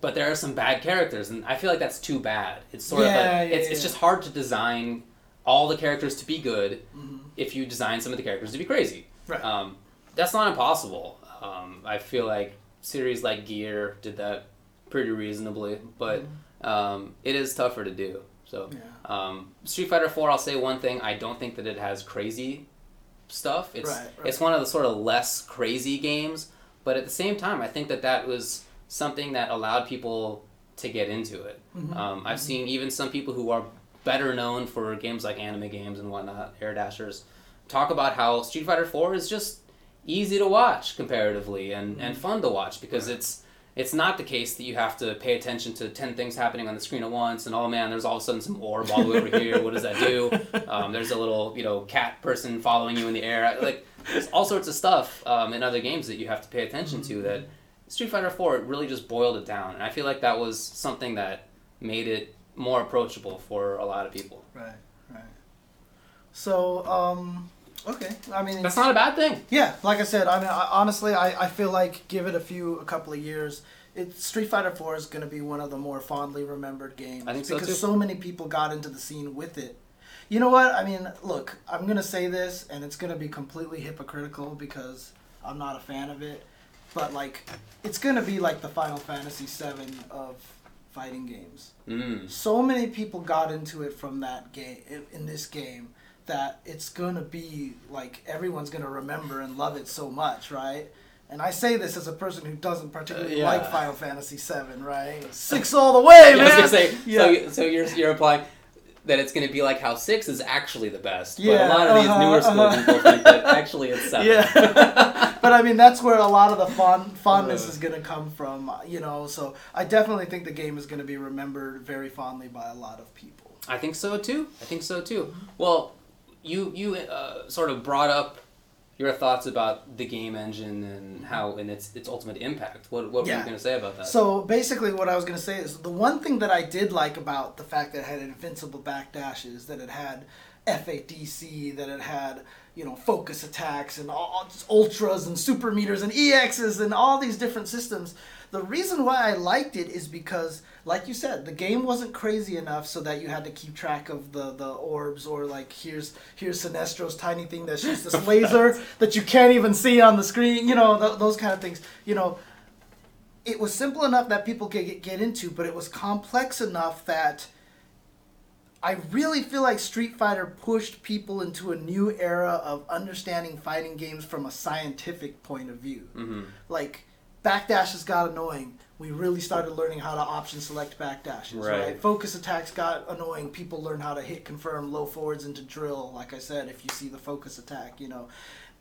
But there are some bad characters, and I feel like that's too bad. It's sort of like yeah, it's, it's just hard to design all the characters to be good Mhm. if you design some of the characters to be crazy. Right. Um, that's not impossible. Um, I feel like series like Gear did that pretty reasonably, but um, it is tougher to do. So Yeah. um, Street Fighter Four, I'll say one thing: I don't think that it has crazy stuff. It's Right, right. it's one of the sort of less crazy games, but at the same time, I think that that was something that allowed people to get into it. Mhm. Um, I've seen even some people who are better known for games like anime games and whatnot, Air Dashers, talk about how Street Fighter Four is just easy to watch comparatively and, and fun to watch because it's it's not the case that you have to pay attention to 10 things happening on the screen at once and oh man there's all of a sudden some orb all the way over here. What does that do? Um, there's a little you know cat person following you in the air. Like there's all sorts of stuff um, in other games that you have to pay attention to that street fighter 4 it really just boiled it down. And i feel like that was something that made it more approachable for a lot of people. Right, right. So, um, okay. I mean, that's not a bad thing yeah, like I said, I mean, I, honestly, I, I feel like give it a few, a couple of years, it, Street Fighter Four is going to be one of the more fondly remembered games I think so, because too. so many people got into the scene with it. You know what? I mean, look, I'm going to say this, and it's going to be completely hypocritical because I'm not a fan of it, but like, it's going to be like the Final Fantasy VII of fighting games mm. so many people got into it from that game in, in this game that it's gonna be like everyone's gonna remember and love it so much right and I say this as a person who doesn't particularly Uh, yeah. like Final Fantasy VII, right? Six all the way, Yeah, man. I was gonna say. Yeah. So, so you're you're implying that it's gonna be like how six is actually the best, Yeah, but a lot of these uh-huh, newer school uh-huh. people think that actually it's seven. Yeah, but I mean that's where a lot of the fond fondness Uh. is gonna come from, you know. So I definitely think the game is gonna be remembered very fondly by a lot of people. I think so too. I think so too. Well, you you uh, sort of brought up your thoughts about the game engine and how and its its ultimate impact. What what were you gonna say about that? So basically, what I was going to say is the one thing that I did like about the fact that it had invincible backdashes, that it had FADC, that it had you know focus attacks and all ultras and super meters and EXs and all these different systems. The reason why I liked it is because, like you said, the game wasn't crazy enough so that you had to keep track of the, the orbs or like here's here's Sinestro's tiny thing that shoots this laser that you can't even see on the screen. You know th- those kind of things. You know, it was simple enough that people could get, get into, but it was complex enough that I really feel like Street Fighter pushed people into a new era of understanding fighting games from a scientific point of view. hmm Like backdashes got annoying. We really started learning how to option select backdashes. Right. Right. Focus attacks got annoying. People learned how to hit confirm low forwards into drill. Like I said, if you see the focus attack, you know.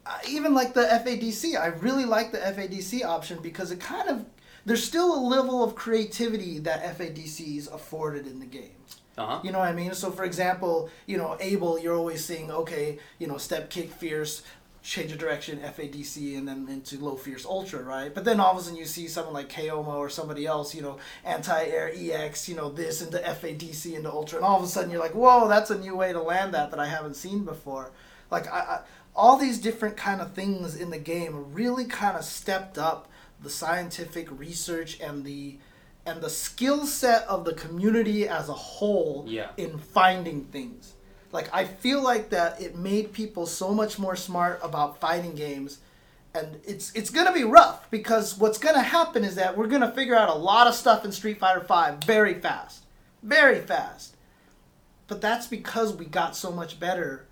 Uh, even like the FADC, I really like the FADC option because it kind of there's still a level of creativity that FADCs afforded in the game. Uh-huh. You know what I mean? So for example, you know, Abel, you're always seeing, okay, you know, step kick fierce, change of direction, FADC, and then into low fierce ultra, right? But then all of a sudden you see someone like Kaoma or somebody else, you know, anti-air EX, you know, this into FADC into ultra, and all of a sudden you're like, whoa, that's a new way to land that that I haven't seen before. Like I, I all these different kind of things in the game really kind of stepped up the scientific research and the and the skill set of the community as a whole Yeah. in finding things. Like I feel like that it made people so much more smart about fighting games and it's it's to be rough because what's to happen is that we're to figure out a lot of stuff in Street Fighter 5 very fast. Very fast. But that's because we got so much better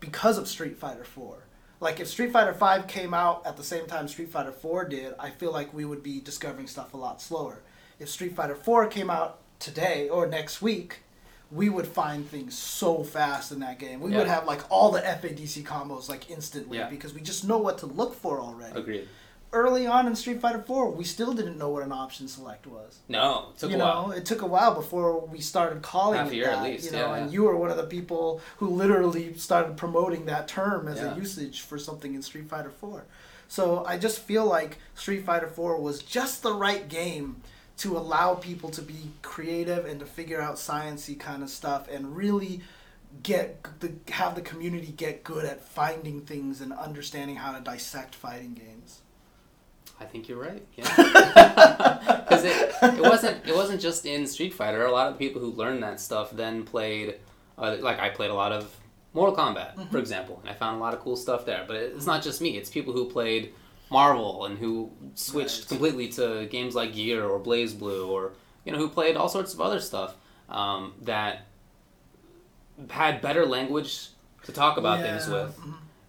because of Street Fighter 4. Like if Street Fighter 5 came out at the same time Street Fighter 4 did, I feel like we would be discovering stuff a lot slower. If Street Fighter 4 came out today or next week, we would find things so fast in that game. We would have like all the FADC combos like instantly Yeah. because we just know what to look for already. Agreed. Early on in Street Fighter 4, we still didn't know what an option select was No, it took you a while. know, it took a while before we started calling Half a it year at least, you know, yeah, and yeah. you were one of the people who literally started promoting that term as Yeah. a usage for something in Street Fighter 4. So I just feel like Street Fighter 4 was just the right game to allow people to be creative and to figure out sciency kind of stuff and really get the have the community get good at finding things and understanding how to dissect fighting games. I think you're right. Yeah, because it, it wasn't it wasn't just in Street Fighter. A lot of people who learned that stuff then played, uh, like I played a lot of Mortal Kombat, Mm-hmm. for example, and I found a lot of cool stuff there. But it's not just me; it's people who played Marvel and who switched Right. completely to games like Gear or BlazBlue, or you know who played all sorts of other stuff um, that had better language to talk about things with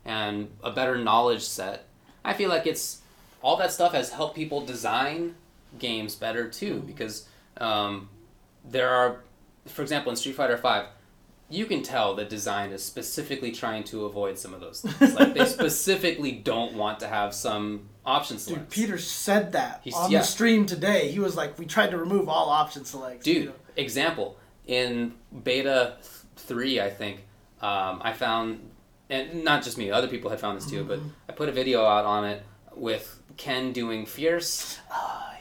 and a better knowledge set. I feel like it's all that stuff has helped people design games better too because um, there are, for example, in Street Fighter Five, you can tell that design is specifically trying to avoid some of those things. like they specifically don't want to have some option select. Dude. Peter said that He's- on yeah. the stream today. He was like, "We tried to remove all option selects." Dude, you know. example in beta three, I think um, I found, and not just me, other people had found this too, but I put a video out on it with Ken doing fierce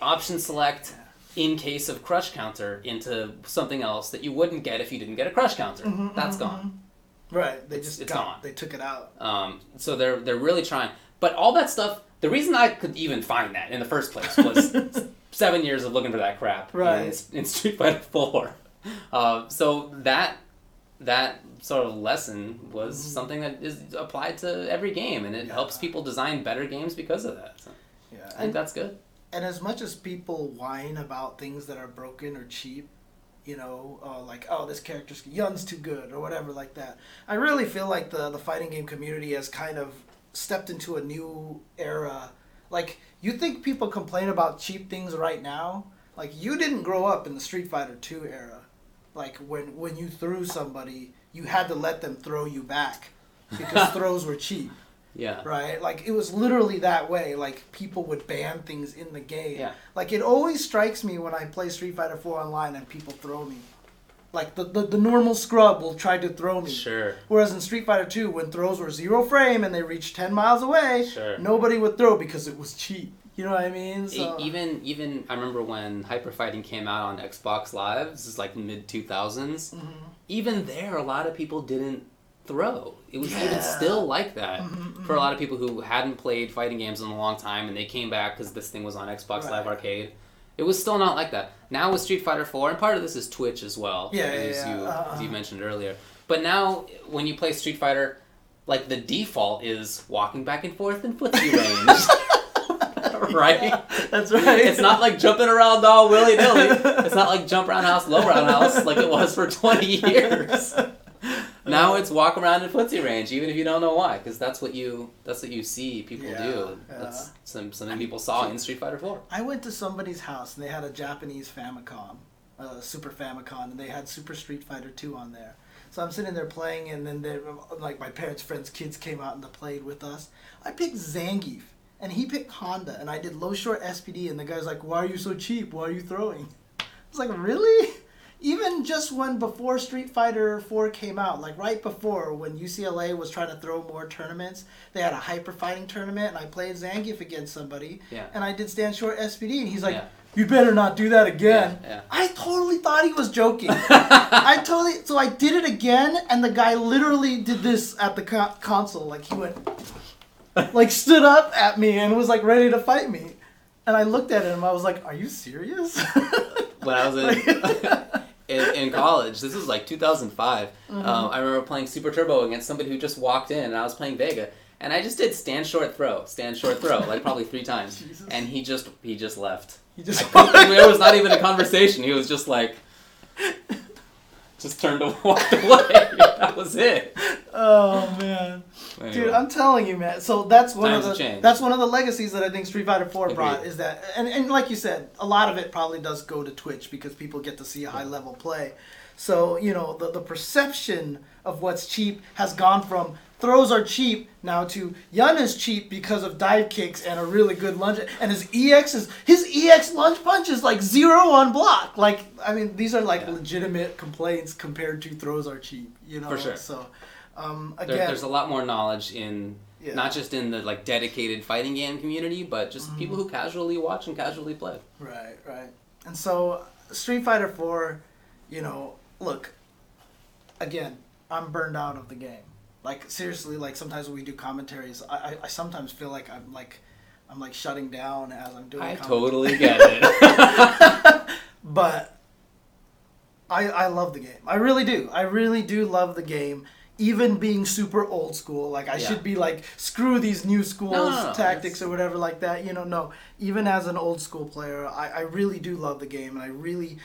option select in case of crush counter into something else that you wouldn't get if you didn't get a crush counter. That's gone. right? They just it's got, gone. They took it out. Um, so they're they're really trying, but all that stuff. The reason I could even find that in the first place was seven years of looking for that crap Right. in, in Street Fighter Four. Uh, so that that sort of lesson was Mm-hmm. something that is applied to every game, and it helps people design better games because of that. So Yeah, I think and, that's good. And as much as people whine about things that are broken or cheap, you know, uh, like oh this character's Yun's too good or whatever like that. I really feel like the the fighting game community has kind of stepped into a new era. Like you think people complain about cheap things right now? Like you didn't grow up in the Street Fighter 2 era. Like when when you threw somebody, you had to let them throw you back because throws were cheap Yeah. right? Like it was literally that way. Like people would ban things in the game. Yeah. Like it always strikes me when I play Street Fighter 4 online and people throw me. Like the, the, the normal scrub will try to throw me. Sure. Whereas in Street Fighter 2, when throws were zero frame and they reached 10 miles away, Sure. nobody would throw because it was cheap. You know what I mean? So, even even I remember when Hyper Fighting came out on Xbox Live. This is like mid two Mm-hmm. Even there, a lot of people didn't throw. It was even still like that Mm-hmm, for a lot of people who hadn't played fighting games in a long time, and they came back because this thing was on Xbox Live Arcade. It was still not like that. Now with Street Fighter Four, and part of this is Twitch as well, Yeah, yeah, as yeah. you Uh-uh. as you mentioned earlier. But now when you play Street Fighter, like the default is walking back and forth in footsie range. right? Yeah, that's right. It's not like jumping around all willy nilly. It's not like jump around house, low round house like it was for 20 years. Now it's walk around in footsie range, even if you don't know why, because that's what you that's what you see people Yeah, do. yeah. That's some something people saw in Street Fighter 4. I went to somebody's house and they had a Japanese Famicom, uh, Super Famicom, and they had Super Street Fighter 2 on there. So I'm sitting there playing, and then they, like my parents' friends' kids came out and they played with us. I picked Zangief, and he picked Honda, and I did low short SPD, and the guy's like, "Why are you so cheap? Why are you throwing?" I was like, "Really?" Even just when before Street Fighter 4 came out, like right before when UCLA was trying to throw more tournaments, they had a hyper fighting tournament, and I played Zangief against somebody Yeah. and I did stand short SPD, and he's like, Yeah. "You better not do that again." Yeah, yeah. I totally thought he was joking. I totally so I did it again, and the guy literally did this at the co- console, like he went, like stood up at me and was like ready to fight me, and I looked at him. I was like, "Are you serious?" when I was in, in, in college. This was like 2005. Mm-hmm. Um, I remember playing Super Turbo against somebody who just walked in, and I was playing Vega, and I just did stand short throw, stand short throw, like probably three times, Jesus. and he just he just left. he just I there was not even a conversation. He was just like, just turned and walked away. that was it. oh man. Anyway. Dude, I'm telling you, man. So that's one Times of the that's one of the legacies that I think Street Fighter 4 brought is that, and, and like you said, a lot of it probably does go to Twitch because people get to see a high level play. So you know the the perception of what's cheap has gone from throws are cheap now to Yun is cheap because of dive kicks and a really good lunge, and his EX is his EX lunge punch is like zero on block. Like I mean, these are like Yeah. legitimate complaints compared to throws are cheap. You know, For sure. So um, There- again, there's a lot more knowledge in Yeah. not just in the like dedicated fighting game community, but just Mm-hmm. people who casually watch and casually play. Right, right. And so Street Fighter 4, you know, look, again, I'm burned out of the game. Like seriously, like sometimes when we do commentaries, I, I, I sometimes feel like I'm like I'm like shutting down as I'm doing I commentary. totally get it. But I I love the game. I really do. I really do love the game. Even being super old school, like I Yeah. should be like screw these new schools No, no, no, tactics it's- or whatever like that. You know, no. Even as an old school player, I, I really do love the game, and I really,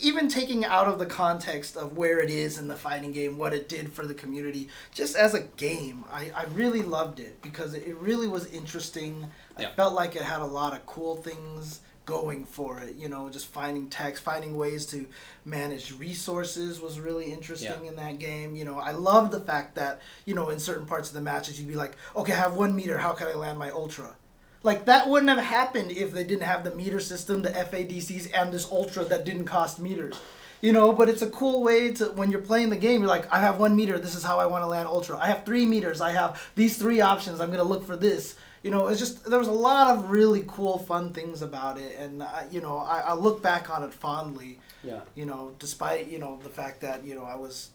even taking out of the context of where it is in the fighting game, what it did for the community, just as a game, I, I really loved it because it, it really was interesting. I felt like it had a lot of cool things going for it. You know, just finding text, finding ways to manage resources was really interesting Yeah. in that game. You know, I love the fact that you know in certain parts of the matches you'd be like, okay, I have one meter. How can I land my ultra? Like that wouldn't have happened if they didn't have the meter system, the FADCs, and this ultra that didn't cost meters. You know, but it's a cool way to when you're playing the game. You're like, I have one meter. This is how I want to land ultra. I have three meters. I have these three options. I'm gonna look for this. You know, it's just there was a lot of really cool, fun things about it, and I, you know, I, I look back on it fondly. yeah. You know, despite you know the fact that you know I was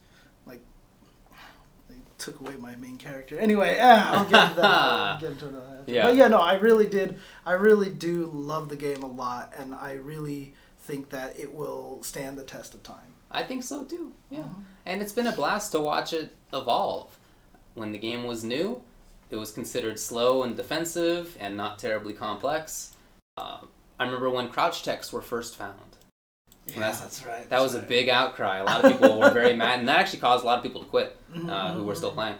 like they took away my main character. Anyway, eh, I'll get into that. I'll get into that. Yeah. But yeah, no, I really did. I really do love the game a lot, and I really think that it will stand the test of time. I think so too. Yeah. Uh-huh. And it's been a blast to watch it evolve. When the game was new, it was considered slow and defensive and not terribly complex. Uh, I remember when crouch techs were first found. Yeah, That's- that's right. That was that's a big outcry. A lot of people were very mad, and that actually caused a lot of people to quit uh, who were still playing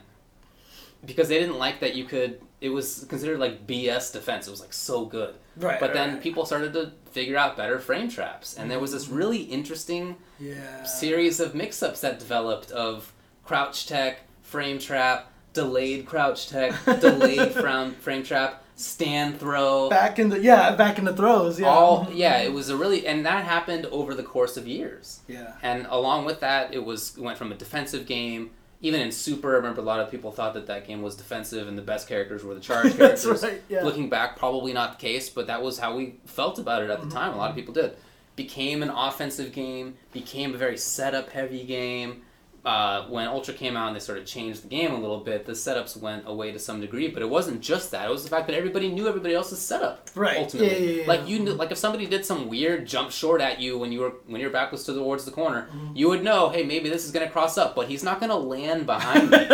because they didn't like that you could. It was considered like BS defense. It was like so good. Right. But right, then right. people started to figure out better frame traps, and there was this really interesting yeah. series of mix-ups that developed of crouch tech, frame trap, delayed crouch tech, delayed frame frame trap, stand throw. back in the yeah, back in the throws. Yeah. All Mhm. yeah, it was a really and that happened over the course of years. Yeah. And along with that, it was it went from a defensive game. Even in Super, I remember a lot of people thought that that game was defensive, and the best characters were the charge That's characters. right. Yeah. Looking back, probably not the case, but that was how we felt about it at the Mm-hmm. time. A lot of people did. Became an offensive game, became a very setup heavy game. Uh, when Ultra came out and they sort of changed the game a little bit, the setups went away to some degree, but it wasn't just that. It was the fact that everybody knew everybody else's setup. Right. Ultimately, Yeah, yeah, yeah, like you knew, like if somebody did some weird jump short at you when you were when your back was towards the corner, Mm-hmm. you would know, hey, maybe this is gonna cross up, but he's not gonna land behind me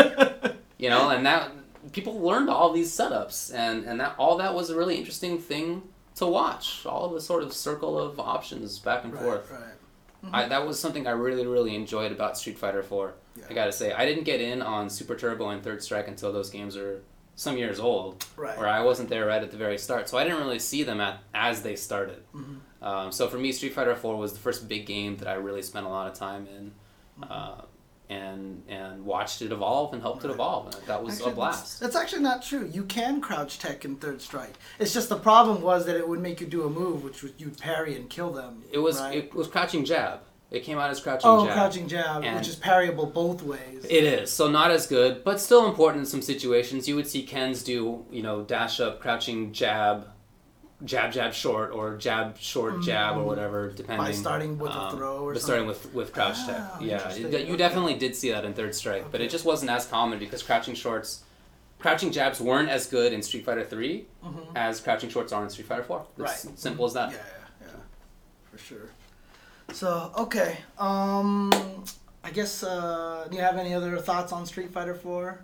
you know and that people learned all these setups and and that all that was a really interesting thing to watch all of the sort of circle of options back and Right, forth. right. I, that was something I really, really enjoyed about Street Fighter 4. Yeah. I gotta say, I didn't get in on Super Turbo and Third Strike until those games are some years old, Right. or I wasn't there right at the very start, so I didn't really see them at as they started. Mhm. Um, so for me, Street Fighter 4 was the first big game that I really spent a lot of time in, Mm-hmm. uh, and and watched it evolve and helped it evolve, and that was Actually, a blast. That's, that's actually not true. You can crouch tech in third strike. It's just the problem was that it would make you do a move, which was you'd parry and kill them. It was right? it was crouching jab. It came out as crouching jab. oh, jab. crouching jab, And- which is parryable both ways. It is so not as good, but still important in some situations. You would see Ken's do you know dash up, crouching jab, jab jab short, or jab short jab, or whatever, depending. By starting with a um, throw or but starting with with crouch Ah, tech. Yeah, interesting. you, you Okay. definitely did see that in Third Strike, but it just wasn't as common because crouching shorts. Crouching jabs weren't as good in Street Fighter 3 as crouching shorts are in Street Fighter 4. It's Mm-hmm. Right. simple as that. Yeah, yeah, yeah, for sure. So okay, um, I guess. Uh, do you have any other thoughts on Street Fighter Four?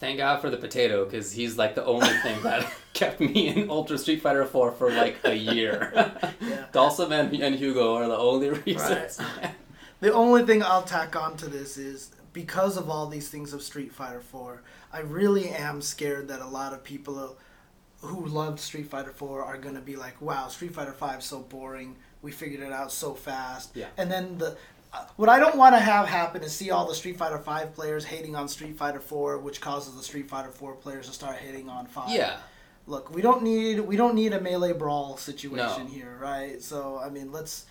Thank God for the potato, because he's like the only thing that kept me in Ultra Street Fighter 4 for like a year. Yeah. Dhalsim and, and Hugo are the only reasons. The only thing I'll tack on to this is because of all these things of Street Fighter 4, I really am scared that a lot of people who loved Street Fighter 4 are going to be like, wow, Street Fighter 5 is so boring. We figured it out so fast. Yeah. And then the. What I don't want to have happen is see all the Street Fighter 5 players hating on Street Fighter 4, which causes the Street Fighter 4 players to start hating on 5 yeah. look we don't need we don't need a melee brawl situation No. here right so i mean let's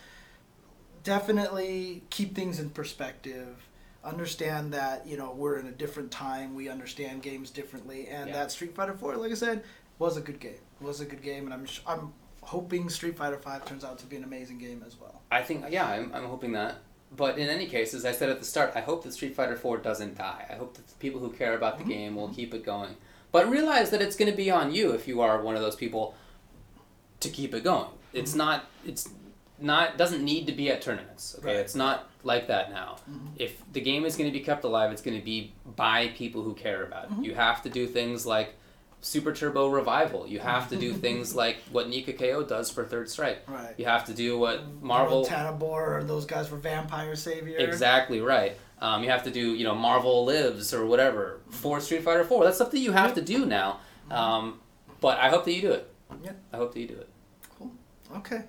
definitely keep things in perspective understand that you know we're in a different time we understand games differently and Yeah. that street fighter 4 like i said was a good game It was a good game and i'm sh- i'm hoping street fighter 5 turns out to be an amazing game as well I think, yeah, I'm, I'm hoping that. But in any case, as I said at the start, I hope that Street Fighter 4 doesn't die. I hope that the people who care about the Mm-hmm. game will keep it going. But realize that it's going to be on you if you are one of those people to keep it going. It's Mm-hmm. not, it's not, doesn't need to be at tournaments. Okay, Right. it's not like that now. Mm-hmm. If the game is going to be kept alive, it's going to be by people who care about it. Mm-hmm. You have to do things like Super Turbo Revival. You have to do things like what Nika KO does for Third Strike. right You have to do what Marvel. Tanabor or those guys for vampire savior Exactly right. Um, you have to do you know Marvel Lives or whatever for Street Fighter Four. That's something you have to do now. Um, but I hope that you do it. Yeah. I hope that you do it. Cool. Okay.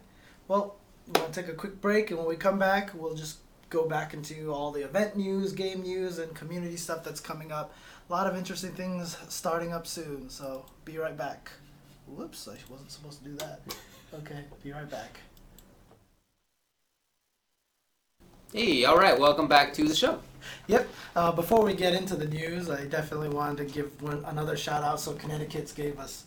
Well, we're going to take a quick break, and when we come back, we'll just go back into all the event news, game news, and community stuff that's coming up. A lot of interesting things starting up soon, so be right back. Whoops, I wasn't supposed to do that. Okay, be right back. Hey, all right. Welcome back to the show. Yep. Uh, before we get into the news, I definitely wanted to give one, another shout out. So Connecticut's gave us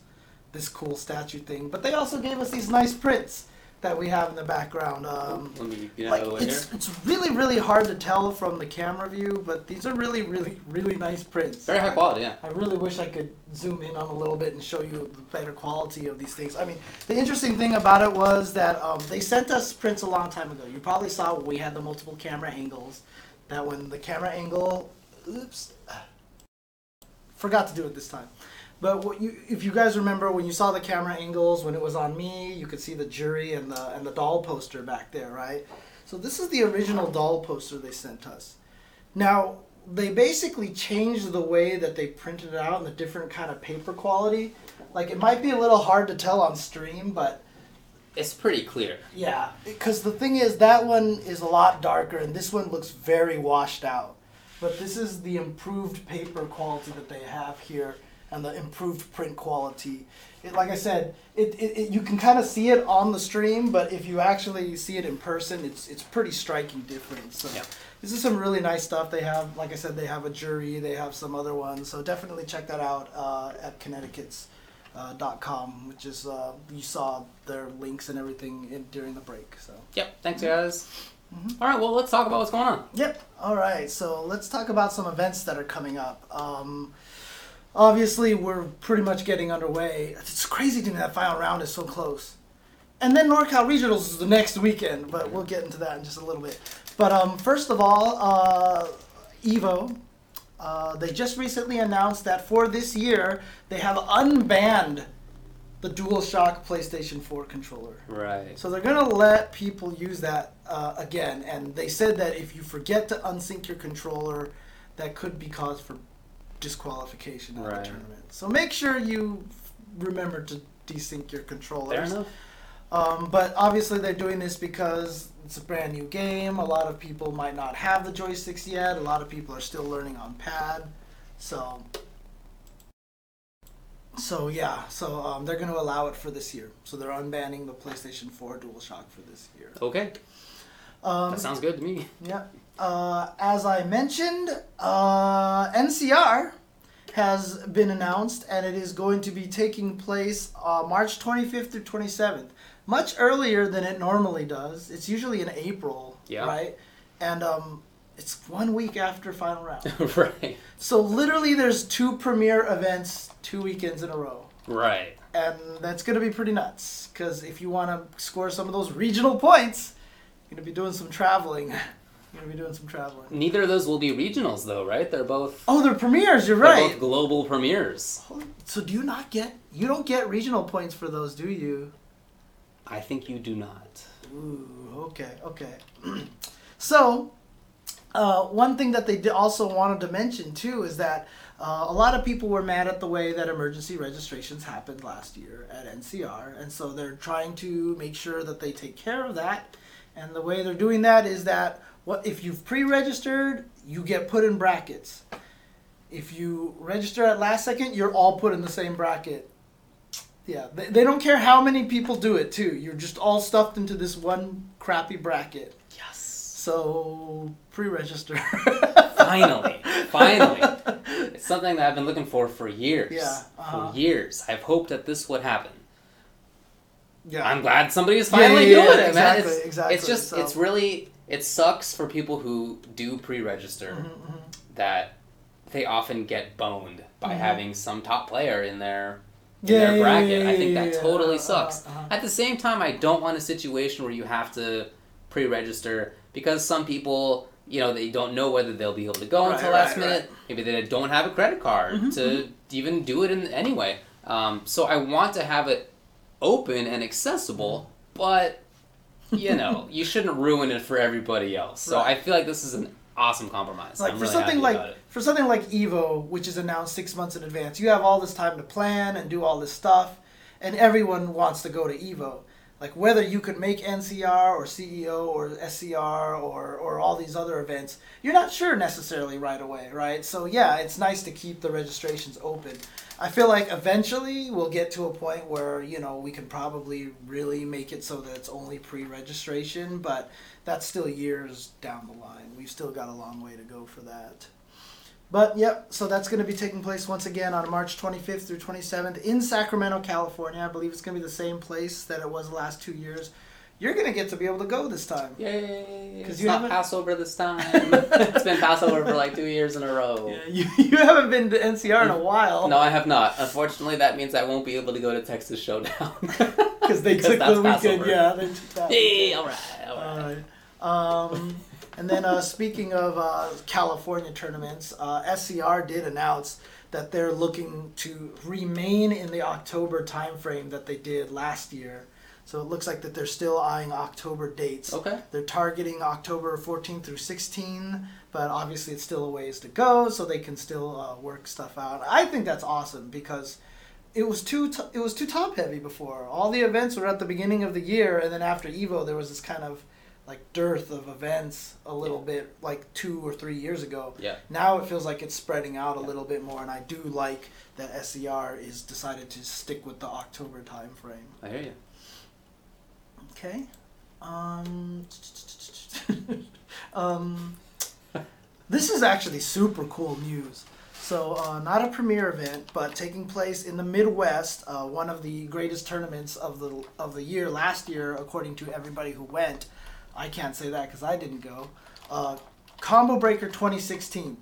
this cool statue thing, but they also gave us these nice prints that we have in the background. Um, Let me get like out of the way here. it's, it's really really hard to tell from the camera view but these are really really really nice prints Very high quality. Yeah. i really wish i could zoom in on a little bit and show you the better quality of these things i mean the interesting thing about it was that um, they sent us prints a long time ago you probably saw when we had the multiple camera angles that when the camera angle oops forgot to do it this time but what you, if you guys remember when you saw the camera angles when it was on me, you could see the Juri and the and the doll poster back there, right? So this is the original doll poster they sent us. Now they basically changed the way that they printed it out and the different kind of paper quality. Like it might be a little hard to tell on stream, but It's pretty clear. yeah, because the thing is that one is a lot darker and this one looks very washed out. But this is the improved paper quality that they have here and the improved print quality. It, like I said, it, it, it you can kind of see it on the stream, but if you actually see it in person, it's it's pretty striking difference. So Yeah. this is some really nice stuff. They have, like I said, they have a Juri. They have some other ones. So definitely check that out uh, at Connecticut's. Uh, dot com, which is uh, you saw their links and everything in, during the break. So Yep. Thanks, guys. Mm-hmm. All right. Well, let's talk about what's going on. Yep. All right. So let's talk about some events that are coming up. Um, obviously, we're pretty much getting underway. It's crazy to me that final round is so close. And then NorCal Regionals is the next weekend, but we'll get into that in just a little bit. But um, first of all, uh, Evo. Uh, they just recently announced that for this year, they have unbanned the DualShock PlayStation 4 controller. Right. So they're gonna let people use that uh, again, and they said that if you forget to unsync your controller, that could be cause for disqualification of Right. the tournament. So make sure you remember to desync your controllers. Fair enough. Um, but obviously they're doing this because it's a brand new game. A lot of people might not have the joysticks yet. A lot of people are still learning on pad. So, so yeah. So um, they're going to allow it for this year. So they're unbanning the PlayStation 4 DualShock for this year. Okay. Um, That sounds good to me. yeah. Uh, as I mentioned, uh, NCR has been announced, and it is going to be taking place uh, March 25th through 27th, much earlier than it normally does. It's usually in April, Yeah. right? And um, it's one week after final round. right. so literally, there's two premiere events two weekends in a row. Right. And that's going to be pretty nuts, because if you want to score some of those regional points, you're going to be doing some traveling. Going to be doing some traveling. Neither of those will be regionals, though, right? They're both. Oh, they're premieres. You're they're right. both global premieres. So do you not get? You don't get regional points for those, do you? I think you do not. Ooh. Okay. Okay. so, uh, one thing that they also wanted to mention too is that uh, a lot of people were mad at the way that emergency registrations happened last year at NCR, and so they're trying to make sure that they take care of that. And the way they're doing that is that what if you've pre-registered, you get put in brackets. If you register at last second, you're all put in the same bracket. Yeah, they, they don't care how many people do it too. You're just all stuffed into this one crappy bracket. Yes. So pre-register. Finally. Finally. It's something that I've been looking for for years. Yeah, uh-huh. For years. I've hoped that this would happen. Yeah. I'm glad somebody is finally yeah, yeah, doing it, man. exactly, It's, exactly, it's just, so- it's really, it sucks for people who do pre-register Mhm, mhm. that they often get boned by Mhm. having some top player in their in Yeah, their yeah, bracket. yeah, I think that totally uh, sucks. uh, uh. At the same time, I don't want a situation where you have to pre-register because some people, you know, they don't know whether they'll be able to go Right, until last right, minute. Maybe they don't have a credit card Mhm, to even do it in anyway. Um, so I want to have it open and accessible, but you know, you shouldn't ruin it for everybody else. So Right. I feel like this is an awesome compromise. like I'm for really something like for something like Evo, which is announced six months in advance, you have all this time to plan and do all this stuff, and everyone wants to go to Evo. Like whether you could make NCR or CEO or SCR or or all these other events, you're not sure necessarily right away, right? So yeah, it's nice to keep the registrations open. I feel like eventually we'll get to a point where you know we can probably really make it so that it's only pre-registration, but that's still years down the line. We've still got a long way to go for that. But yep, so that's going to be taking place once again on March 25th through 27th in Sacramento, California. I believe it's going to be the same place that it was the last two years. You're going to get to be able to go this time. Yay! It's you not haven't- Passover this time. it's been Passover for like two years in a row. Yeah, you, you haven't been to NCR in a while. No, I have not. Unfortunately, that means I won't be able to go to Texas Showdown. Because they took the weekend. Passover. Yeah, they took that. Yay! All right, all right. Alright. Um, and then uh, speaking of uh, California tournaments, uh, SCR did announce that they're looking to remain in the October timeframe that they did last year. So it looks like that they're still eyeing October dates. Okay. They're targeting October 14 through 16, but obviously it's still a ways to go, so they can still uh, work stuff out. I think that's awesome because it was too t- it was too top heavy before. All the events were at the beginning of the year, and then after Evo, there was this kind of like dearth of events a little bit like two or three years ago. Yeah. Now it feels like it's spreading out a little bit more, and I do like that SCR is decided to stick with the October time frame. I hear you. Okay. Um, um, this is actually super cool news. So, uh, not a premier event, but taking place in the Midwest, uh, one of the greatest tournaments of the of the year last year, according to everybody who went. I can't say that because I didn't go. Uh, Combo Breaker 2016,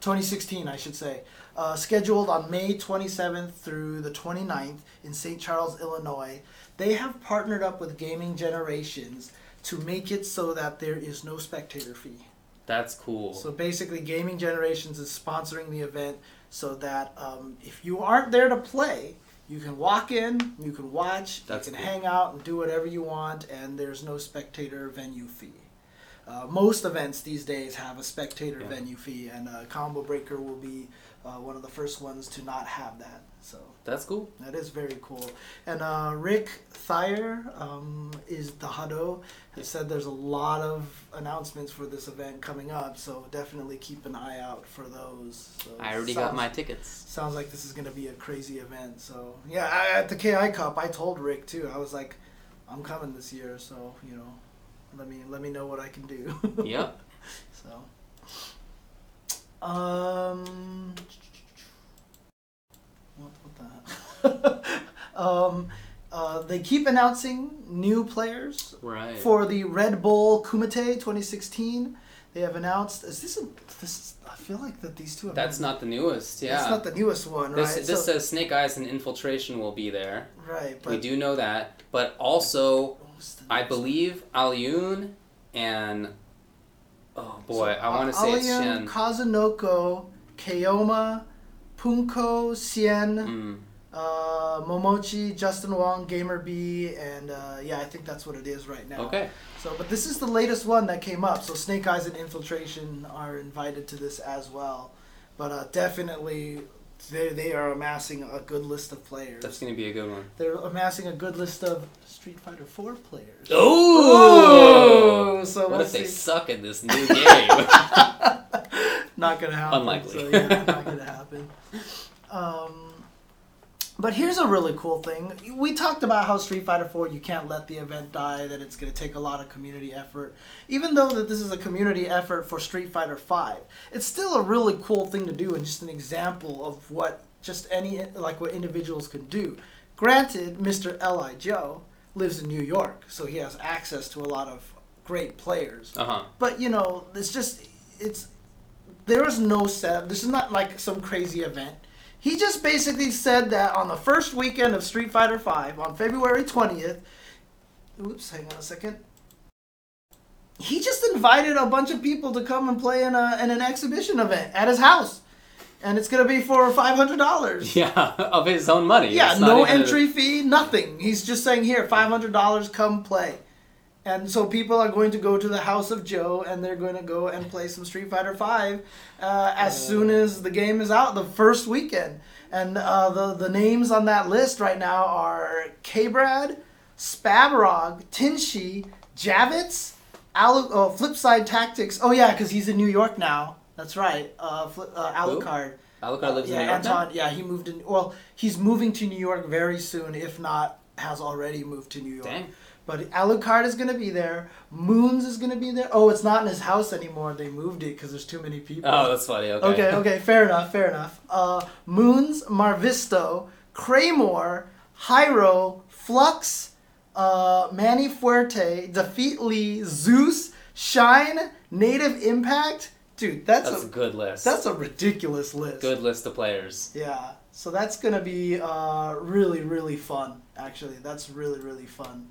2016, I should say, uh, scheduled on May 27th through the 29th in St. Charles, Illinois. They have partnered up with Gaming Generations to make it so that there is no spectator fee. That's cool. So basically, Gaming Generations is sponsoring the event so that um, if you aren't there to play, You can walk in, you can watch, That's you can cool. hang out and do whatever you want, and there's no spectator venue fee. Uh, most events these days have a spectator Yeah. venue fee, and uh, Combo Breaker will be uh, one of the first ones to not have that. So That's cool. that is very cool. And uh, Rick Thistle um, is the Hado has said there's a lot of announcements for this event coming up, so definitely keep an eye out for those. So I already sounds, got my tickets. Sounds like this is gonna be a crazy event. So yeah, I, at the KI Cup, I told Rick too. I was like, I'm coming this year, so you know, let me let me know what I can do. Yep. So, um, what, what the um, uh, they keep announcing new players Right. for the Red Bull Kumite 2016. They have announced. Is this a? This is, I feel like that these two. Have That's not the newest. Yeah. That's not the newest one, this right? this So- says Snake Eyes and Infiltration will be there. right, but we do know that, but also what was the I believe Alyun and oh boy, So, I want to say it's Shen. Kazunoko, Keoma, Punko, Xian, Mm, uh, Momochi, Justin Wong, GamerBee, and uh, yeah, I think that's what it is right now. okay. So, but this is the latest one that came up. So Snake Eyes and Infiltration are invited to this as well. But uh, definitely, they they are amassing a good list of players. That's gonna be a good one. They're amassing a good list of Street Fighter Four players. Oh! So what we'll if they suck in this new game? not gonna happen. Unlikely. So, yeah, not gonna happen. Um, but here's a really cool thing. We talked about how Street Fighter 4 you can't let the event die, that it's gonna take a lot of community effort. Even though that this is a community effort for Street Fighter 5, it's still a really cool thing to do and just an example of what just any like what individuals can do. Granted, Mr. Li Joe lives in New York, so he has access to a lot of great players. uh huh. But you know, it's just it's there is no set. This is not like some crazy event. He just basically said that on the first weekend of Street Fighter V, on February twentieth. Oops, hang on a second. He just invited a bunch of people to come and play in a in an exhibition event at his house, and it's gonna be for five hundred dollars. Yeah, of his own money. Yeah, It's no even a- entry fee, nothing. He's just saying here, five hundred dollars, come play. And so people are going to go to the house of Joe, and they're going to go and play some Street Fighter Five uh, as soon as the game is out, the first weekend. And uh, the the names on that list right now are K-Brad, Spabrog, Tinshi, Javits, Alu- oh, Flipside Tactics. Oh yeah, because he's in New York now. That's right. Uh, Flip, uh, Who? Alucard. Alucard lives yeah, in New York now? Anton. Yeah, he moved in. Well, he's moving to New York very soon, if not has already moved to New York. Dang. But Alucard is gonna be there. Moons is gonna be there. Oh, it's not in his house anymore. They moved it because there's too many people. Oh, that's funny. Okay. okay, okay, fair enough, fair enough. Uh, Moons, Marvisto, Kraymore, Hyro, Flux, uh, Manny Fuerte, Defeat Lee, Zeus, Shine, Native Impact. Dude, that's, That's a a good list. that's a ridiculous list. good list of players. Yeah, so that's gonna be uh, really, really fun. Actually, that's really, really fun.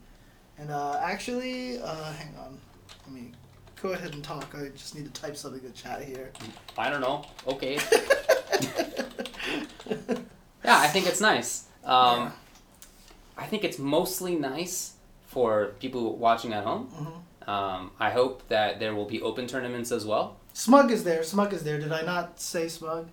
And uh, actually, uh, hang on, let me go ahead and talk. I just need to type something in the chat here. I don't know. Okay. yeah, I think it's nice. Um, Yeah. I think it's mostly nice for people watching at home. Mhm. Um, I hope that there will be open tournaments as well. Smug is there. Smug is there. Did I not say Smug?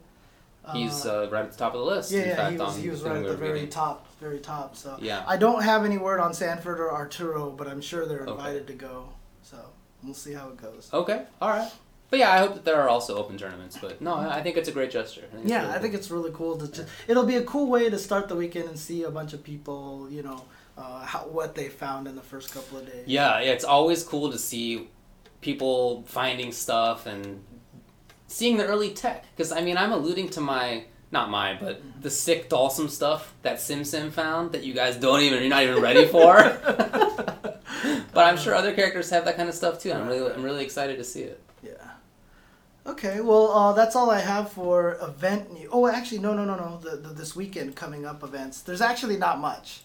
He's uh, right at the top of the list. yeah, in yeah, fact, he was, he was right at the very reading. top, very top. So Yeah. I don't have any word on Sanford or Arturo, but I'm sure they're Okay. invited to go. So we'll see how it goes. Okay, all right. But yeah, I hope that there are also open tournaments. But no, I think it's a great gesture. I think Yeah, really I think cool. it's really cool to just. It'll be a cool way to start the weekend and see a bunch of people. You know, uh, how, what they found in the first couple of days. Yeah, yeah, it's always cool to see people finding stuff and seeing the early tech. Because I mean, I'm alluding to my not mine, but the sick Dhalsim stuff that Sim Sim found that you guys don't even you're not even ready for. but I'm sure other characters have that kind of stuff too. I'm really I'm really excited to see it. Yeah. Okay, well, uh, that's all I have for event. New- oh, actually, no, no, no, no. The, the this weekend coming up events. There's actually not much.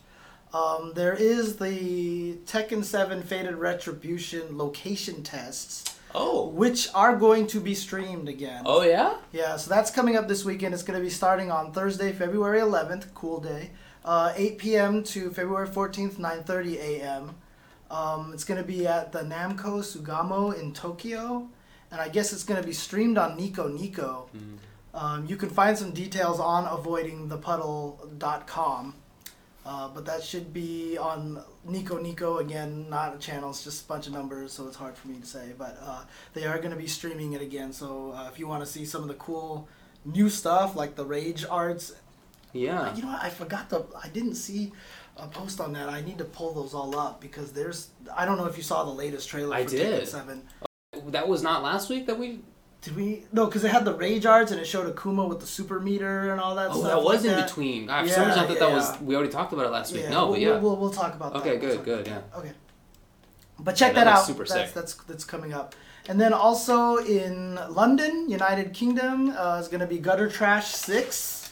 Um, there is the Tekken Seven Fated Retribution location tests, Oh. which are going to be streamed again. Oh yeah. Yeah, so that's coming up this weekend. It's going to be starting on Thursday, February 11th, cool day. uh, 8 p.m. to February 14th, 9:30 a.m. Um, it's going to be at the Namco Sugamo in Tokyo, and I guess it's going to be streamed on Nico Nico. Mhm. Um, you can find some details on avoidingthepuddle.com. Uh, but that should be on Nico Nico again, not a channel. It's just a bunch of numbers, so it's hard for me to say. But uh, they are going to be streaming it again. So uh, if you want to see some of the cool new stuff like the Rage arts, Yeah. you know what? I forgot the. I didn't see a post on that. I need to pull those all up because there's. I don't know if you saw the latest trailer. I for did. Tekken Seven. That was not last week that we. Did we? No, because it had the Rage arts and it showed Akuma with the super meter and all that. Stuff. Oh, that was like in that. between. I, for Yeah, some reason I thought yeah, that was. yeah. We already talked about it last week. No, we'll, but yeah. we'll, we'll, we'll talk about that. Okay, good, good, yeah. Okay. But check that, that out. super that's, sick. that's that's coming up. And then also in London, United Kingdom, uh, is going to be Gutter Trash Six,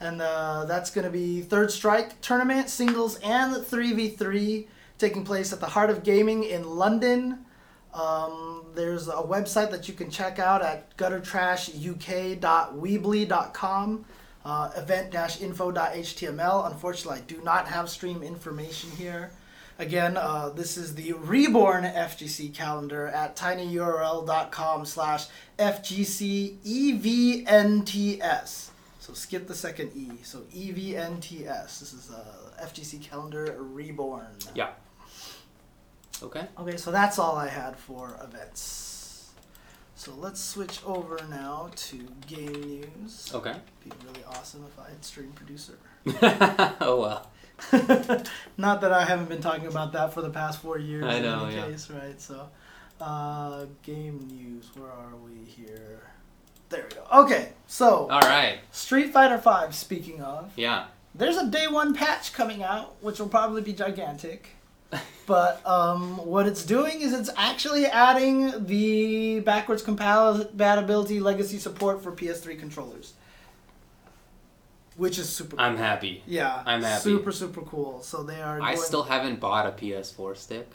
and uh, that's going to be Third Strike tournament singles and three v three taking place at the Heart of Gaming in London. Um, there's a website that you can check out at guttertrashuk.weebly.com. Uh, event-info.html. Unfortunately, I do not have stream information here. Again, uh, this is the reborn FGC calendar at tinyurl.com slash FGCEVNTS. So skip the second E. So EVNTS. This is uh, FGC calendar reborn. Yeah. Okay. Okay, so that's all I had for events. So let's switch over now to game news. Okay. Be really awesome if I had stream producer. oh well. Not that I haven't been talking about that for the past four years. I in know, any yeah. case, right? So, uh, game news. Where are we here? There we go. Okay, so All right. Street Fighter Five. Speaking of, Yeah. there's a day one patch coming out, which will probably be gigantic. But um, what it's doing is it's actually adding the backwards compatibility legacy support for PS3 controllers, which is super. I'm happy. yeah, I'm happy. Super super cool. So they are. I going- still haven't bought a PS4 stick.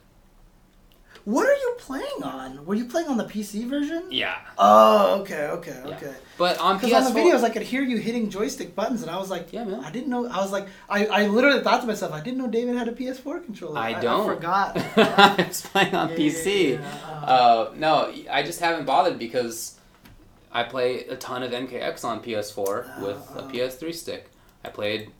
What are you playing on? Were you playing on the PC version? Yeah. Oh, okay, okay, Yeah. okay. But on PS4. on the videos, I could hear you hitting joystick buttons, and I was like, Yeah, man. I didn't know. I was like, I, I literally thought to myself, I didn't know David had a PS4 controller. I don't. I, forgot. I was playing on Yeah, PC. yeah, yeah, uh, Uh, no, I just haven't bothered because I play a ton of MKX on PS4 with a Uh, uh. PS3 stick. I played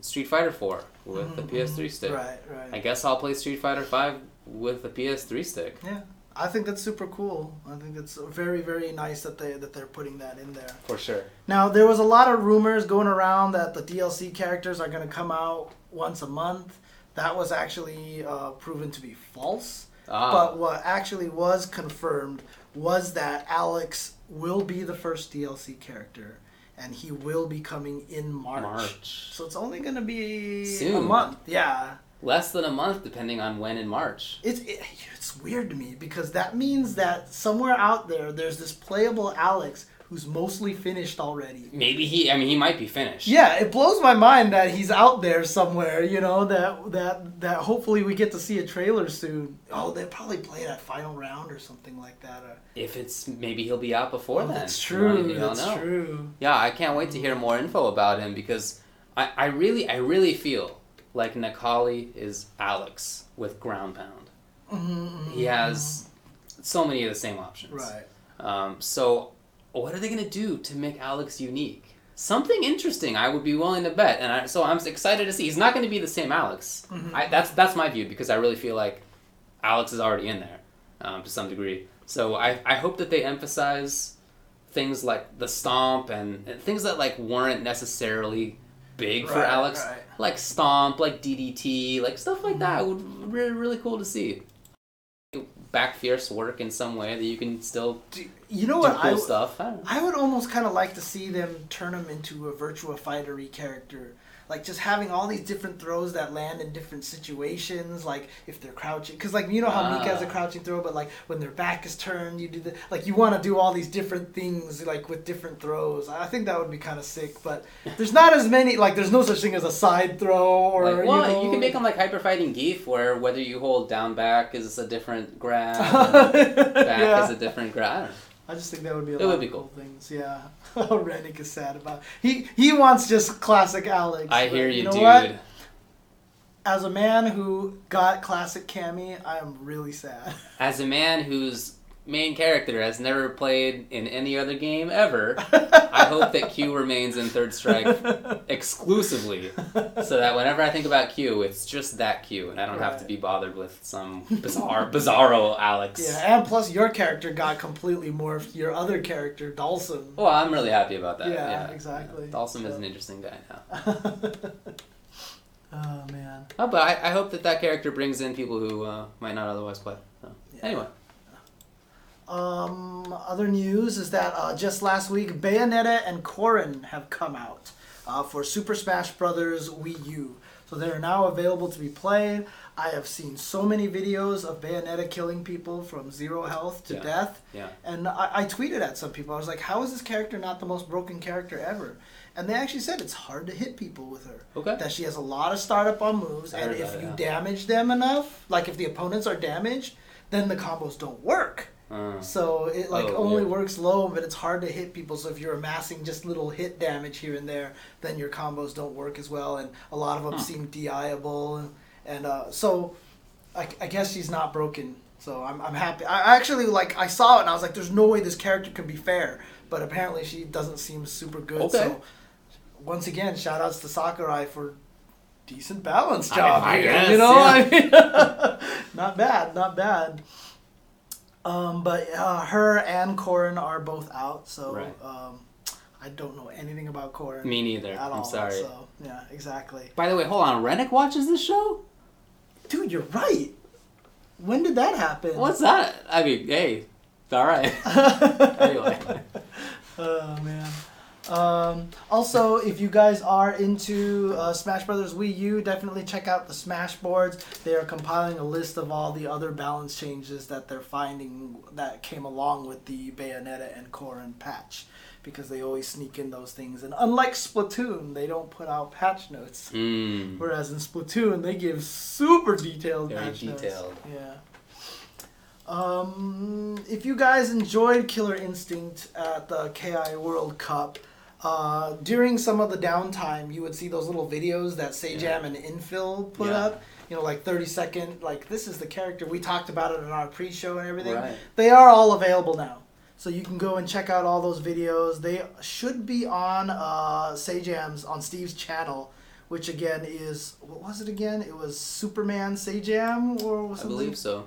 Street Fighter 4 with a Mhm, PS3 stick. Right, right. I guess I'll play Street Fighter 5 with the PS3 stick. Yeah, I think that's super cool. I think it's very, very nice that they that they're putting that in there. For sure. Now there was a lot of rumors going around that the DLC characters are going to come out once a month. That was actually uh, proven to be false. Ah, But what actually was confirmed was that Alex will be the first DLC character, and he will be coming in March. March. So it's only going to be a month. Yeah. Less than a month, depending on when in March. It's it, it's weird to me because that means that somewhere out there there's this playable Alex who's mostly finished already. Maybe he. I mean, he might be finished. Yeah, it blows my mind that he's out there somewhere. You know that that that hopefully we get to see a trailer soon. Oh, they probably play that final round or something like that. Or, If it's maybe he'll be out before oh, then. that's true. that's know. true. Yeah, I can't wait to hear more info about him because I, I really I really feel like Necalli is Alex with ground pound. Mhm, He has so many of the same options. right. Um, so what are they gonna do to make Alex unique? Something interesting. I would be willing to bet, and I, so I'm excited to see. He's not going to be the same Alex. Mhm. I, that's that's my view because I really feel like Alex is already in there um, to some degree. So I, I hope that they emphasize things like the stomp and, and things that like weren't necessarily big for Alex, right. like stomp, like DDT, like stuff like that would really really cool to see. Back fierce work in some way that you can still Do, you know what? cool I, w- stuff. I. I would almost kind of like to see them turn him into a Virtua Fightery character. Like just having all these different throws that land in different situations, like if they're crouching, because like you know how Mika has a Ah. crouching throw, but like when their back is turned, you do the like you want to do all these different things like with different throws. I think that would be kind of sick, but there's not as many like there's no such thing as a side throw or Like, well, you, know, you can make them like hyper fighting Gief, where whether you hold down back is a different grab, back yeah. is a different grab. I just think that would be a It lot would of be cool. things. Yeah. Rennick is sad about. He he wants just classic Alex. I hear you, know dude. What? As a man who got classic Cammy, I am really sad. As a man whose main character has never played in any other game ever, I hope that Q remains in Third Strike exclusively, so that whenever I think about Q, it's just that Q, and I don't have to be bothered with some bizarre, bizarro Alex. Yeah, and plus your character got completely morphed. Your other character, Dhalsim. Well, I'm really happy about that. Yeah, Yeah, exactly. Dhalsim is So- an interesting guy now. oh man. Oh, but I, I hope that that character brings in people who uh, might not otherwise play. So, Yeah. Anyway, Um, other news is that uh, just last week, Bayonetta and Corrin have come out uh, for Super Smash Bros. Wii U. So they are now available to be played. I have seen so many videos of Bayonetta killing people from zero health to Yeah. death. yeah. And I, I tweeted at some people, I was like, how is this character not the most broken character ever? And they actually said it's hard to hit people with her. Okay. That she has a lot of startup on moves, I and if that, you yeah. damage them enough, like if the opponents are damaged, then the combos don't work. Uh, So it like Oh, only yeah. works low, but it's hard to hit people. So if you're amassing just little hit damage here and there, then your combos don't work as well, and a lot of them Huh. seem diable. And, and uh, so I, I guess she's not broken. So I'm, I'm happy. I actually like I saw it and I was like, there's no way this character can be fair. But apparently she doesn't seem super good. Okay. So once again, shout outs to Sakurai for decent balance I- job. I here, guess, you know, yeah. I mean, not bad, not bad. Um, but uh, her and Corrin are both out, so Right. um, I don't know anything about Corrin me neither. I'm all. sorry. So yeah, exactly. By the way, hold on. Rennick watches this show? Dude, you're right. When did that happen? What's that? I mean, hey, all right. anyway, Oh man. Um, also, if you guys are into uh, Smash Brothers Wii U, definitely check out the Smash boards. They are compiling a list of all the other balance changes that they're finding that came along with the Bayonetta and Corrin patch, because they always sneak in those things. And unlike Splatoon, they don't put out patch notes. mm, Whereas in Splatoon, they give super detailed Very patch notes. detailed. Yeah. Um, if you guys enjoyed Killer Instinct at the KI World Cup, uh, during some of the downtime, you would see those little videos that Sajam Yeah. and Infil put Yeah. up. You know, like 30 second, like this is the character. We talked about it in our pre show and everything. Right. They are all available now. So you can go and check out all those videos. They should be on uh, Sajam's, on Steve's channel, which again is, what was it again? It was Superman Sajam or something. I believe so.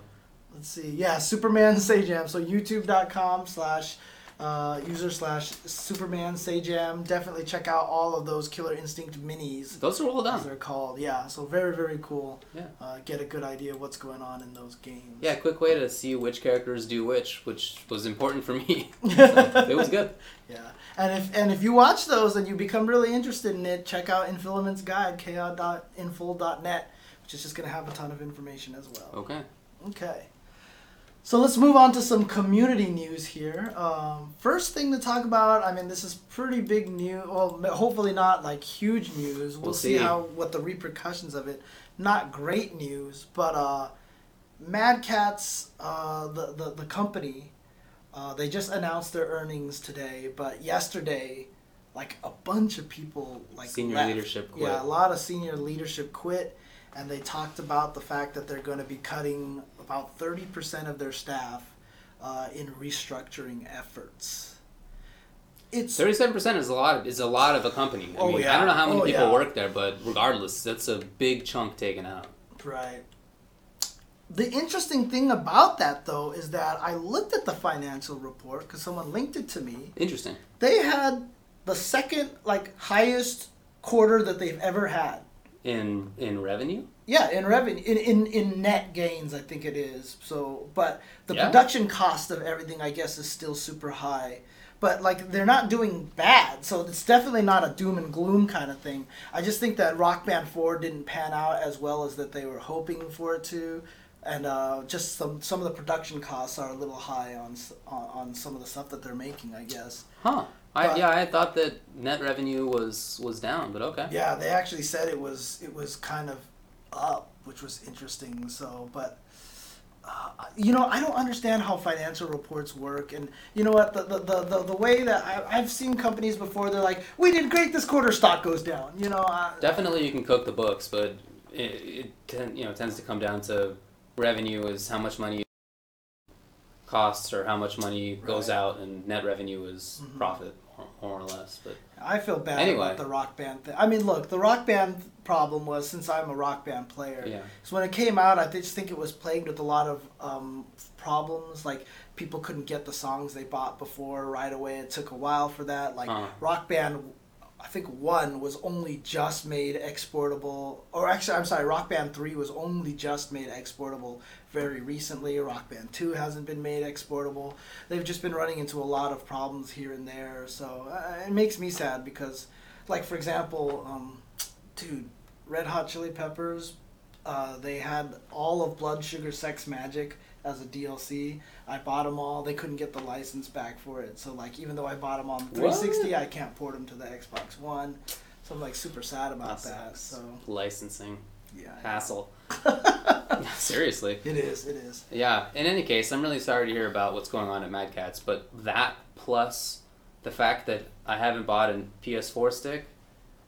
Let's see. Yeah, Superman Sajam. So youtube.com slash uh, user slash Superman Sajam. Definitely check out all of those Killer Instinct minis, Those are well as done. they're called. Yeah, so very, very cool. Yeah. Uh, get a good idea of what's going on in those games. Yeah, quick way to see which characters do which, which was important for me. So, it was good. Yeah, and if and if you watch those and you become really interested in it, check out Infilament's guide, ki.infil.net, which is just going to have a ton of information as well. Okay. Okay. So let's move on to some community news here. Um, first thing to talk about, I mean, this is pretty big news. Well, hopefully not like huge news. We'll, We'll see. see. how what the repercussions of it. Not great news, but uh, Mad Catz, uh, the, the the company, uh, they just announced their earnings today. But yesterday, like a bunch of people like Senior left. leadership quit. Yeah, a lot of senior leadership quit, and they talked about the fact that they're going to be cutting about thirty percent of their staff uh, in restructuring efforts. It's Thirty-seven percent is a lot. Of, is a lot of a company. I Oh, mean, yeah. I don't know how many Oh, people yeah. work there, but regardless, that's a big chunk taken out. Right. The interesting thing about that, though, is that I looked at the financial report because someone linked it to me. Interesting. They had the second, like, highest quarter that they've ever had. In in revenue. Yeah, in revenue, in, in, in net gains, I think it is. So, but the Yeah. production cost of everything, I guess, is still super high. But like, they're not doing bad, so it's definitely not a doom and gloom kind of thing. I just think that Rock Band Four didn't pan out as well as that they were hoping for it to, and uh, just some some of the production costs are a little high on on, on some of the stuff that they're making. I guess. Huh. I, yeah, I thought that net revenue was was down, but okay. Yeah, they actually said it was it was kind of up, which was interesting. So, but uh, you know, I don't understand how financial reports work. And you know what? The, the, the, the, the way that I, I've seen companies before, they're like, we did great this quarter, stock goes down. You know, I, Definitely, you can cook the books, but it, it ten, you know tends to come down to revenue is how much money costs or how much money goes Right. out, and net revenue is Mhm. profit more, more or less. But I feel bad Anyway. about the rock band thing. I mean, look, the rock band problem was since I'm a rock band player. yeah, So when it came out, I just think it was plagued with a lot of um, problems. Like people couldn't get the songs they bought before right away. It took a while for that. Like Uh. Rock Band, I think one was only just made exportable. Or actually, I'm sorry, Rock Band three was only just made exportable very recently. Rock Band two hasn't been made exportable. They've just been running into a lot of problems here and there. So uh, it makes me sad because, like for example, um, dude, Red Hot Chili Peppers uh, they had all of Blood Sugar Sex Magik as a DLC. I bought them all. They couldn't get the license back for it. So like even though I bought them on 360, I can't port them to the Xbox One. So I'm like super sad about That that. So licensing yeah, hassle. Seriously. it is. It is. Yeah. In any case, I'm really sorry to hear about what's going on at Mad Catz, but that plus the fact that I haven't bought a PS4 stick,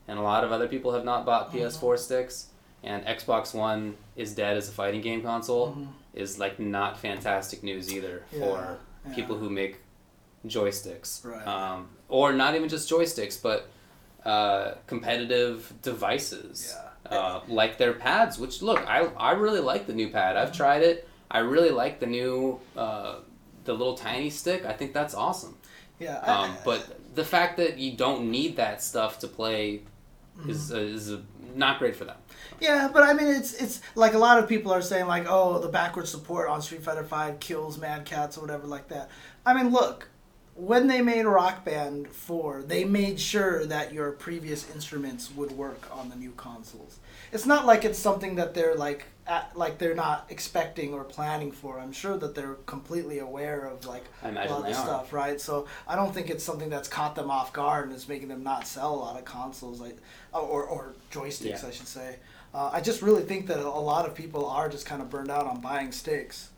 and a lot of other people have not bought PS4 sticks, and Xbox One is dead as a fighting game console, Mhm. Is like not fantastic news either for Yeah, people who make joysticks, Right. um, or not even just joysticks, but uh, competitive devices, Yeah. uh, like their pads. Which look, I I really like the new pad. Mm-hmm. I've tried it. I really like the new uh, the little tiny stick. I think that's awesome. Yeah. I- Um, but the fact that you don't need that stuff to play is Mm-hmm. uh, is uh, not great for them. Yeah, but I mean, it's it's like a lot of people are saying like, oh, the backward support on Street Fighter Five kills Mad Catz or whatever like that. I mean, look, when they made Rock Band Four, they made sure that your previous instruments would work on the new consoles. It's not like it's something that they're like at, like they're not expecting or planning for. I'm sure that they're completely aware of like a lot of the are. stuff, right? So I don't think it's something that's caught them off guard and is making them not sell a lot of consoles, like or or joysticks, Yeah. I should say. Uh, I just really think that a lot of people are just kind of burned out on buying sticks,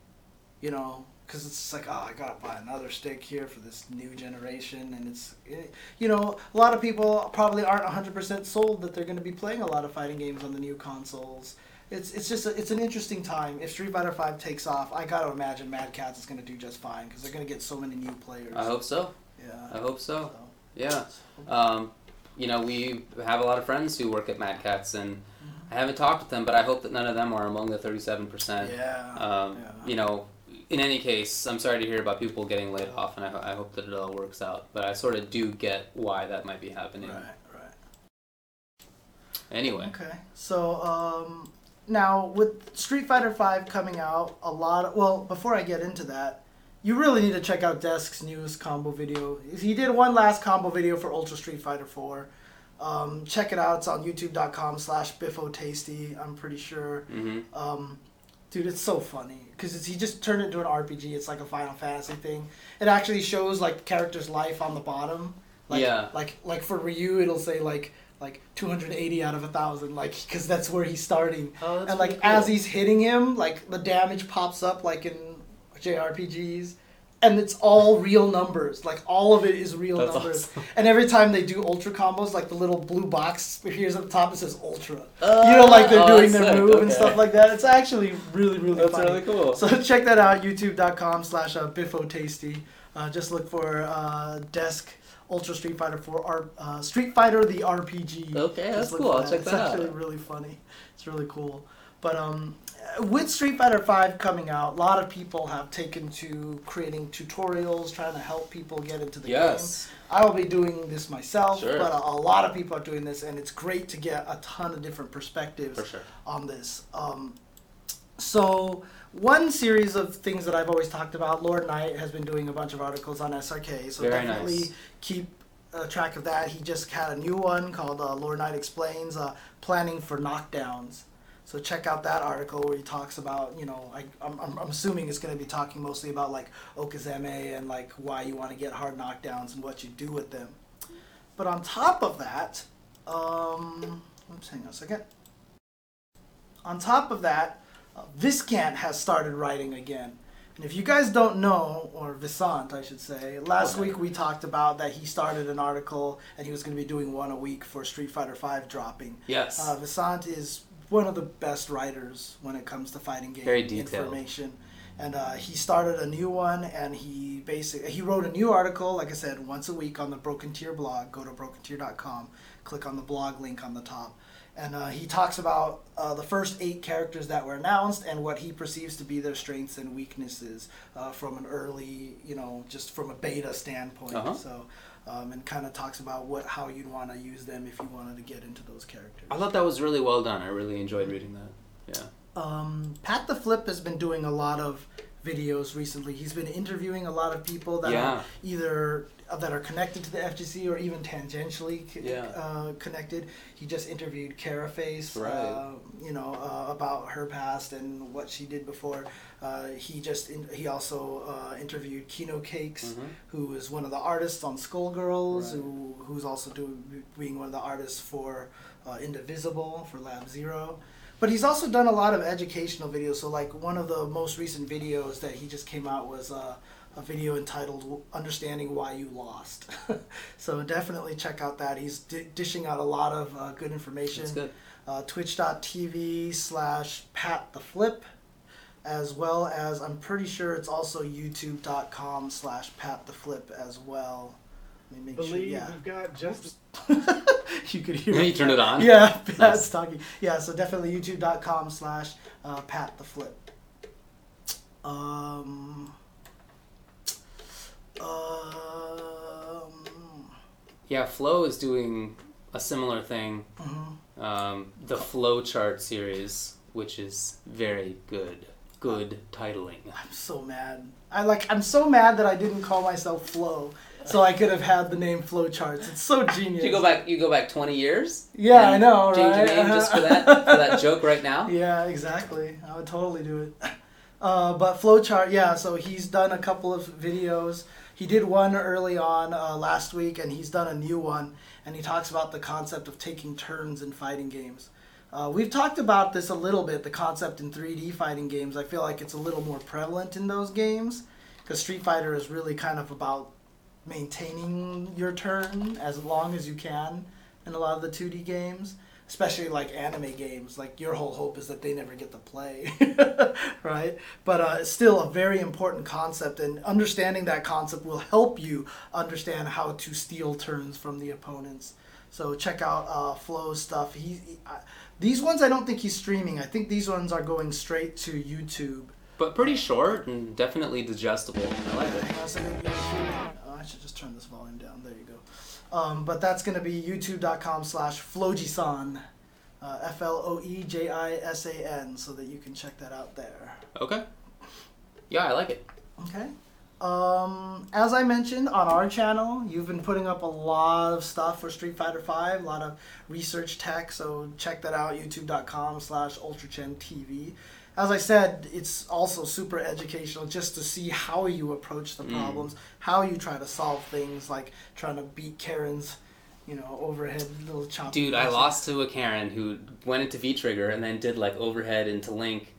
you know, because it's like, oh, I gotta buy another stick here for this new generation, and it's, it, you know, a lot of people probably aren't 100% sold that they're going to be playing a lot of fighting games on the new consoles. It's it's just a, it's an interesting time. If Street Fighter Five takes off, I gotta imagine Mad Catz is going to do just fine because they're going to get so many new players. I hope so. Yeah. I hope so. So, Yeah. Um, you know, we have a lot of friends who work at Mad Catz, and I haven't talked with them, but I hope that none of them are among the 37%. yeah. Um, yeah. You know, in any case, I'm sorry to hear about people getting laid off, and I, I hope that it all works out. But I sort of do get why that might be happening. Right. Right. Anyway, Okay. So um, now with Street Fighter Five coming out, a lot. Of, well, before I get into that, you really need to check out Desk's newest combo video. He did one last combo video for Ultra Street Fighter Four. Um, check it out. It's on YouTube.com slash Biffo Tasty. I'm pretty sure. hmm Um, dude, it's so funny because he just turned it into an RPG. It's like a Final Fantasy thing. It actually shows like the character's life on the bottom. Like, Yeah. Like like for Ryu, it'll say like like 280 out of a thousand, like because that's where he's starting. Oh, that's and like cool. as he's hitting him, like the damage pops up like in JRPGs. And it's all real numbers. Like all of it is real That's numbers. awesome. And every time they do ultra combos, like the little blue box appears at the top. It says ultra. Uh, you know, like they're oh, doing their sick. move and stuff like that. It's actually really, really That's funny. really cool. So check that out, youtube.com slash uh, Biffo Tasty. Uh, just look for uh, Desk Ultra Street Fighter 4, R, uh, Street Fighter the RPG. Okay, that's cool. for I'll check It's that out. It's actually really funny. It's really cool. But um, with Street Fighter 5 coming out, a lot of people have taken to creating tutorials, trying to help people get into the game. yes. I will be doing this myself, Sure. but a, a lot of people are doing this, and it's great to get a ton of different perspectives For sure. on this. Um, so one series of things that I've always talked about, Lord Knight has been doing a bunch of articles on SRK, so Very definitely nice. keep uh, track of that. He just had a new one called uh, Lord Knight Explains uh, Planning for Knockdowns. So check out that article where he talks about, you know, I, I'm, I'm, I'm assuming it's going to be talking mostly about like okizeme and like why you want to get hard knockdowns and what you do with them. But on top of that, um, oops, hang on a second. On top of that, uh, Viscant has started writing again. And if you guys don't know, or Visant, I should say, last Okay. week we talked about that he started an article and he was going to be doing one a week for Street Fighter V dropping. Yes. Uh, Visant is one of the best writers when it comes to fighting game Very detailed. information. And uh, he started a new one, and he basically he wrote a new article, like I said, once a week on the Broken Tier blog. Go to brokentier.com, click on the blog link on the top, and uh, he talks about uh, the first eight characters that were announced and what he perceives to be their strengths and weaknesses uh, from an early, you know, just from a beta standpoint. Uh-huh. So, um, and kind of talks about what how you'd want to use them if you wanted to get into those characters. I thought that was really well done. I really enjoyed reading that. Yeah. Um, Pat the Flip has been doing a lot of videos recently. He's been interviewing a lot of people that Yeah. are either that are connected to the FGC or even tangentially c- Yeah. uh, connected. He just interviewed Caraface, Right. uh, you know, uh, about her past and what she did before. Uh, he just in, he also uh, interviewed Kinucakes, Mhm. who is one of the artists on Skullgirls, Right. who who's also doing being one of the artists for uh, Indivisible for Lab Zero. But he's also done a lot of educational videos. So like one of the most recent videos that he just came out was uh, a video entitled "Understanding Why You Lost." so definitely check out that. He's di- dishing out a lot of uh, good information. That's good. Uh, Twitch.tv slash Pat the Flip, as well as I'm pretty sure it's also YouTube.com slash Pat the Flip as well. Let me make sure. Believe Yeah. we've got just you could hear. Yeah, you turned it on? Yeah, Pat's Nice. talking. Yeah, so definitely YouTube.com slash uh, Pat the Flip. Um. Um. Yeah, Flow is doing a similar thing. mhm. Um, the Flow Chart series, which is very good. Good titling. I'm so mad. I like. I'm so mad that I didn't call myself Flo, so I could have had the name Flowcharts. It's so genius. You go back. You go back twenty years. Yeah, I know, Change right? your name just for that for that joke right now. Yeah, exactly. I would totally do it. Uh, but flowchart, yeah. So he's done a couple of videos. He did one early on uh, last week, and he's done a new one. And he talks about the concept of taking turns in fighting games. Uh, we've talked about this a little bit. The concept in 3D fighting games. I feel like it's a little more prevalent in those games because Street Fighter is really kind of about maintaining your turn as long as you can in a lot of the 2D games especially like anime games like your whole hope is that they never get to play right but uh, it's still a very important concept and understanding that concept will help you understand how to steal turns from the opponents so check out uh, Flo's stuff he, he- uh, these ones i don't think he's streaming i think these ones are going straight to youtube But pretty short and definitely digestible. I like it. Hang on a second. you guys hear me? Oh, I should just turn this volume down. There you go. Um, but that's going to be youtube.com slash floejisan, uh, F L O E J I S A N, so that you can check that out there. Okay. Yeah, I like it. Okay. Um, as I mentioned on our channel, you've been putting up a lot of stuff for Street Fighter Five, a lot of research tech, so check that out, youtube.com slash ultrachentv. As I said, it's also super educational just to see how you approach the Mm. problems, how you try to solve things, like trying to beat Karen's, you know, overhead little chop. Dude, I lost to a Karen who went into V Trigger and then did like overhead into Link,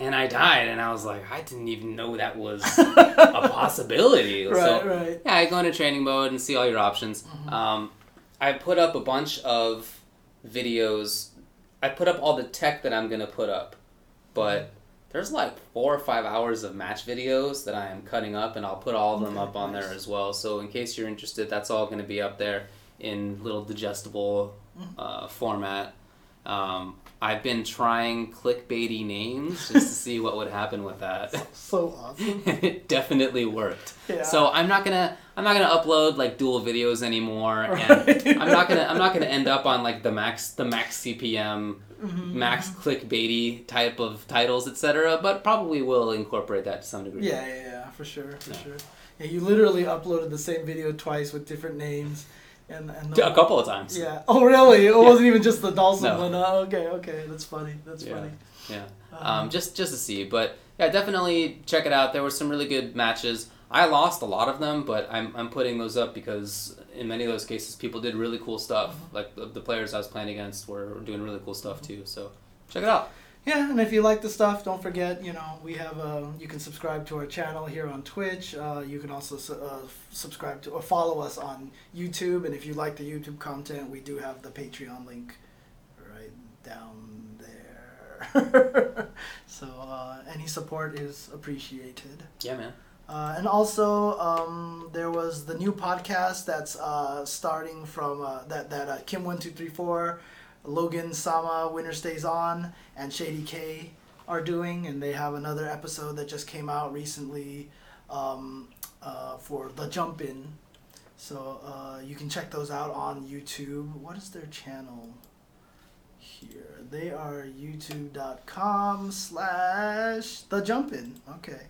and I died. And I was like, I didn't even know that was a possibility. Right, so, right. Yeah, I go into training mode and see all your options. Mm-hmm. Um, I put up a bunch of videos. I put up all the tech that I'm gonna put up, but there's like four or five hours of match videos that I am cutting up, and I'll put all of them Okay, up on nice. there as well. So in case you're interested, that's all gonna be up there in little digestible Mm-hmm. uh, format. Um, I've been trying clickbaity names just to see what would happen with that. So awesome. it definitely worked. Yeah. So I'm not gonna I'm not gonna upload like dual videos anymore, Right. and I'm not gonna I'm not gonna end up on like the max the max CPM, Mm-hmm. max clickbaity type of titles, etc. But probably will incorporate that to some degree. Yeah, yeah, yeah, for sure, for Yeah. sure. Yeah, you literally uploaded the same video twice with different names, and and A couple of times. Yeah. Oh, really? It wasn't even just the Dhalsim No. one. Oh, okay, okay, that's funny. That's Yeah. funny. Yeah. Um, Um, just just to see, but yeah, definitely check it out. There were some really good matches. I lost a lot of them, but I'm, I'm putting those up because in many of those cases, people did really cool stuff. Mm-hmm. Like the, the players I was playing against were doing really cool stuff too. So check it out. Yeah, and if you like the stuff, don't forget, you know, we have, um, you can subscribe to our channel here on Twitch. Uh, you can also su- uh, subscribe to or follow us on YouTube. And if you like the YouTube content, we do have the Patreon link right down there. so uh, any support is appreciated. Yeah, man. Uh, and also, um, there was the new podcast that's uh, starting from uh, that that uh, Kim one two three four, Logan Sama Winter Stays On, and Shady K are doing, and they have another episode that just came out recently um, uh, for the Jump In. So uh, you can check those out on YouTube. What is their channel? Here they are youtube.com slash the jump in. Okay.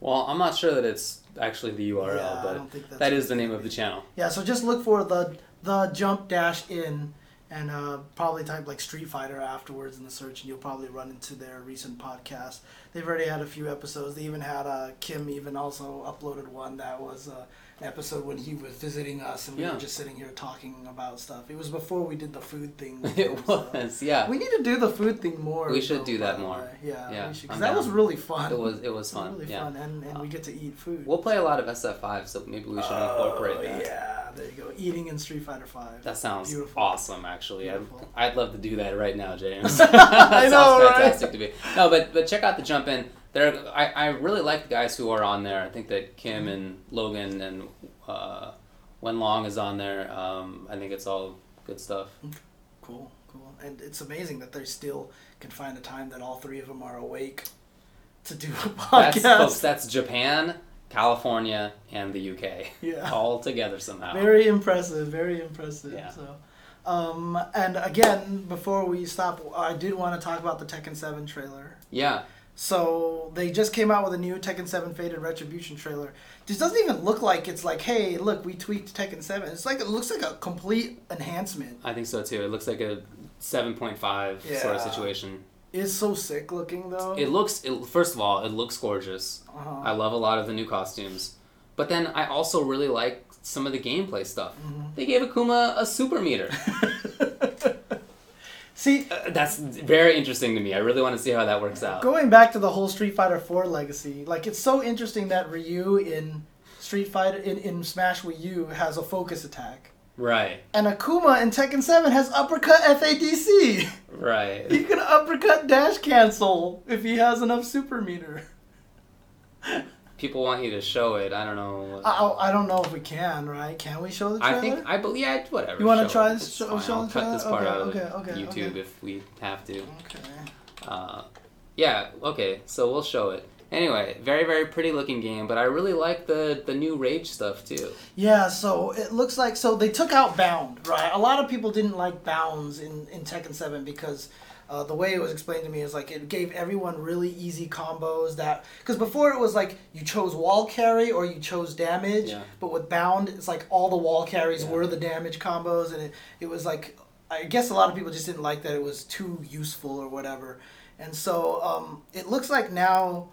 Well, I'm not sure that it's actually the URL, Yeah, I but don't think that's that the name of the channel. Yeah, so just look for the the jump dash in and uh, probably type like Street Fighter afterwards in the search, and you'll probably run into their recent podcast. They've already had a few episodes. They even had uh, Kim even also uploaded one that was uh, episode when he was visiting us, and we Yeah. were just sitting here talking about stuff. It was before we did the food thing. It him, so- was, yeah. We need to do the food thing more. We should though, do that more. Yeah, Yeah, we should, 'cause I'm that was really fun. It was it was fun. It was really yeah. fun, and, and we get to eat food. We'll play a lot of SF5, so maybe we should incorporate Oh, that. Yeah, there you go. Eating in Street Fighter Five. That sounds Beautiful. awesome, actually. I'd, I'd love to do that right now, James. I know, sounds right? fantastic to me. No, but but check out the jump in. There, I, I really like the guys who are on there. I think that Kim and Logan and uh, Wen Long is on there. Um, I think it's all good stuff. Cool, cool. And it's amazing that they still can find a time that all three of them are awake to do a That's podcast. folks, that's Japan, California, and the UK yeah. all together somehow. Very impressive. Very impressive. Yeah. So, um, and again, before we stop, I did want to talk about the Tekken Seven trailer. yeah, So they just came out with a new Tekken 7 Fated Retribution trailer. This doesn't even look like it's like, hey, look, we tweaked Tekken 7. It's like it looks like a complete enhancement. I think so too. It looks like a seven point five sort of situation. It's so sick looking though. It looks. It, first of all, it looks gorgeous. uh-huh. I love a lot of the new costumes. But then I also really like some of the gameplay stuff. Mhm. They gave Akuma a super meter. See, Uh, that's very interesting to me. I really want to see how that works out. going back to the whole Street Fighter 4 legacy, like it's so interesting that Ryu in Street Fighter in, in Smash Wii U has a focus attack. Right, And Akuma in Tekken 7 has uppercut FADC. right. He can uppercut dash cancel if he has enough super meter. People want you to show it. I don't know. I, I I don't know if we can, right? Can we show the trailer? I think I believe. Yeah, whatever. You wanna try it. this- show- show the cut trailer? this part Okay, out of okay, okay, YouTube if we have to. Okay. Uh, yeah, okay, so we'll show it. Anyway, very very pretty looking game, but I really like the the new Rage stuff too. Yeah, so it looks like so they took out Bound, right? A lot of people didn't like Bounds in in Tekken Seven because. Uh, the way it was explained to me is like it gave everyone really easy combos that because before it was like you chose wall carry or you chose damage Yeah. but with bound it's like all the wall carries Yeah. were the damage combos and it, it was like i guess a lot of people just didn't like that it was too useful or whatever and so um, it looks like now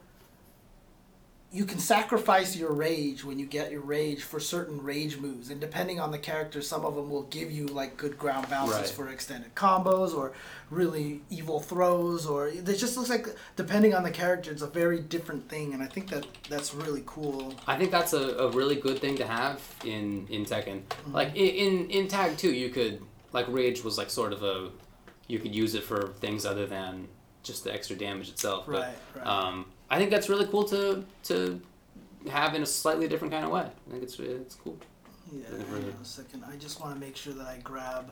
you can sacrifice your rage when you get your rage for certain rage moves and depending on the character some of them will give you like good ground bounces Right. for extended combos or really evil throws or it just looks like depending on the character it's a very different thing and i think that that's really cool I think that's a, a really good thing to have in in Tekken. Mm-hmm. Like in, in in Tag 2, you could like Rage was like sort of a you could use it for things other than just the extra damage itself. But right right um, I think that's really cool to to have in a slightly different kind of way. I think it's it's cool. Yeah, hang on a second. I just want to make sure that I grab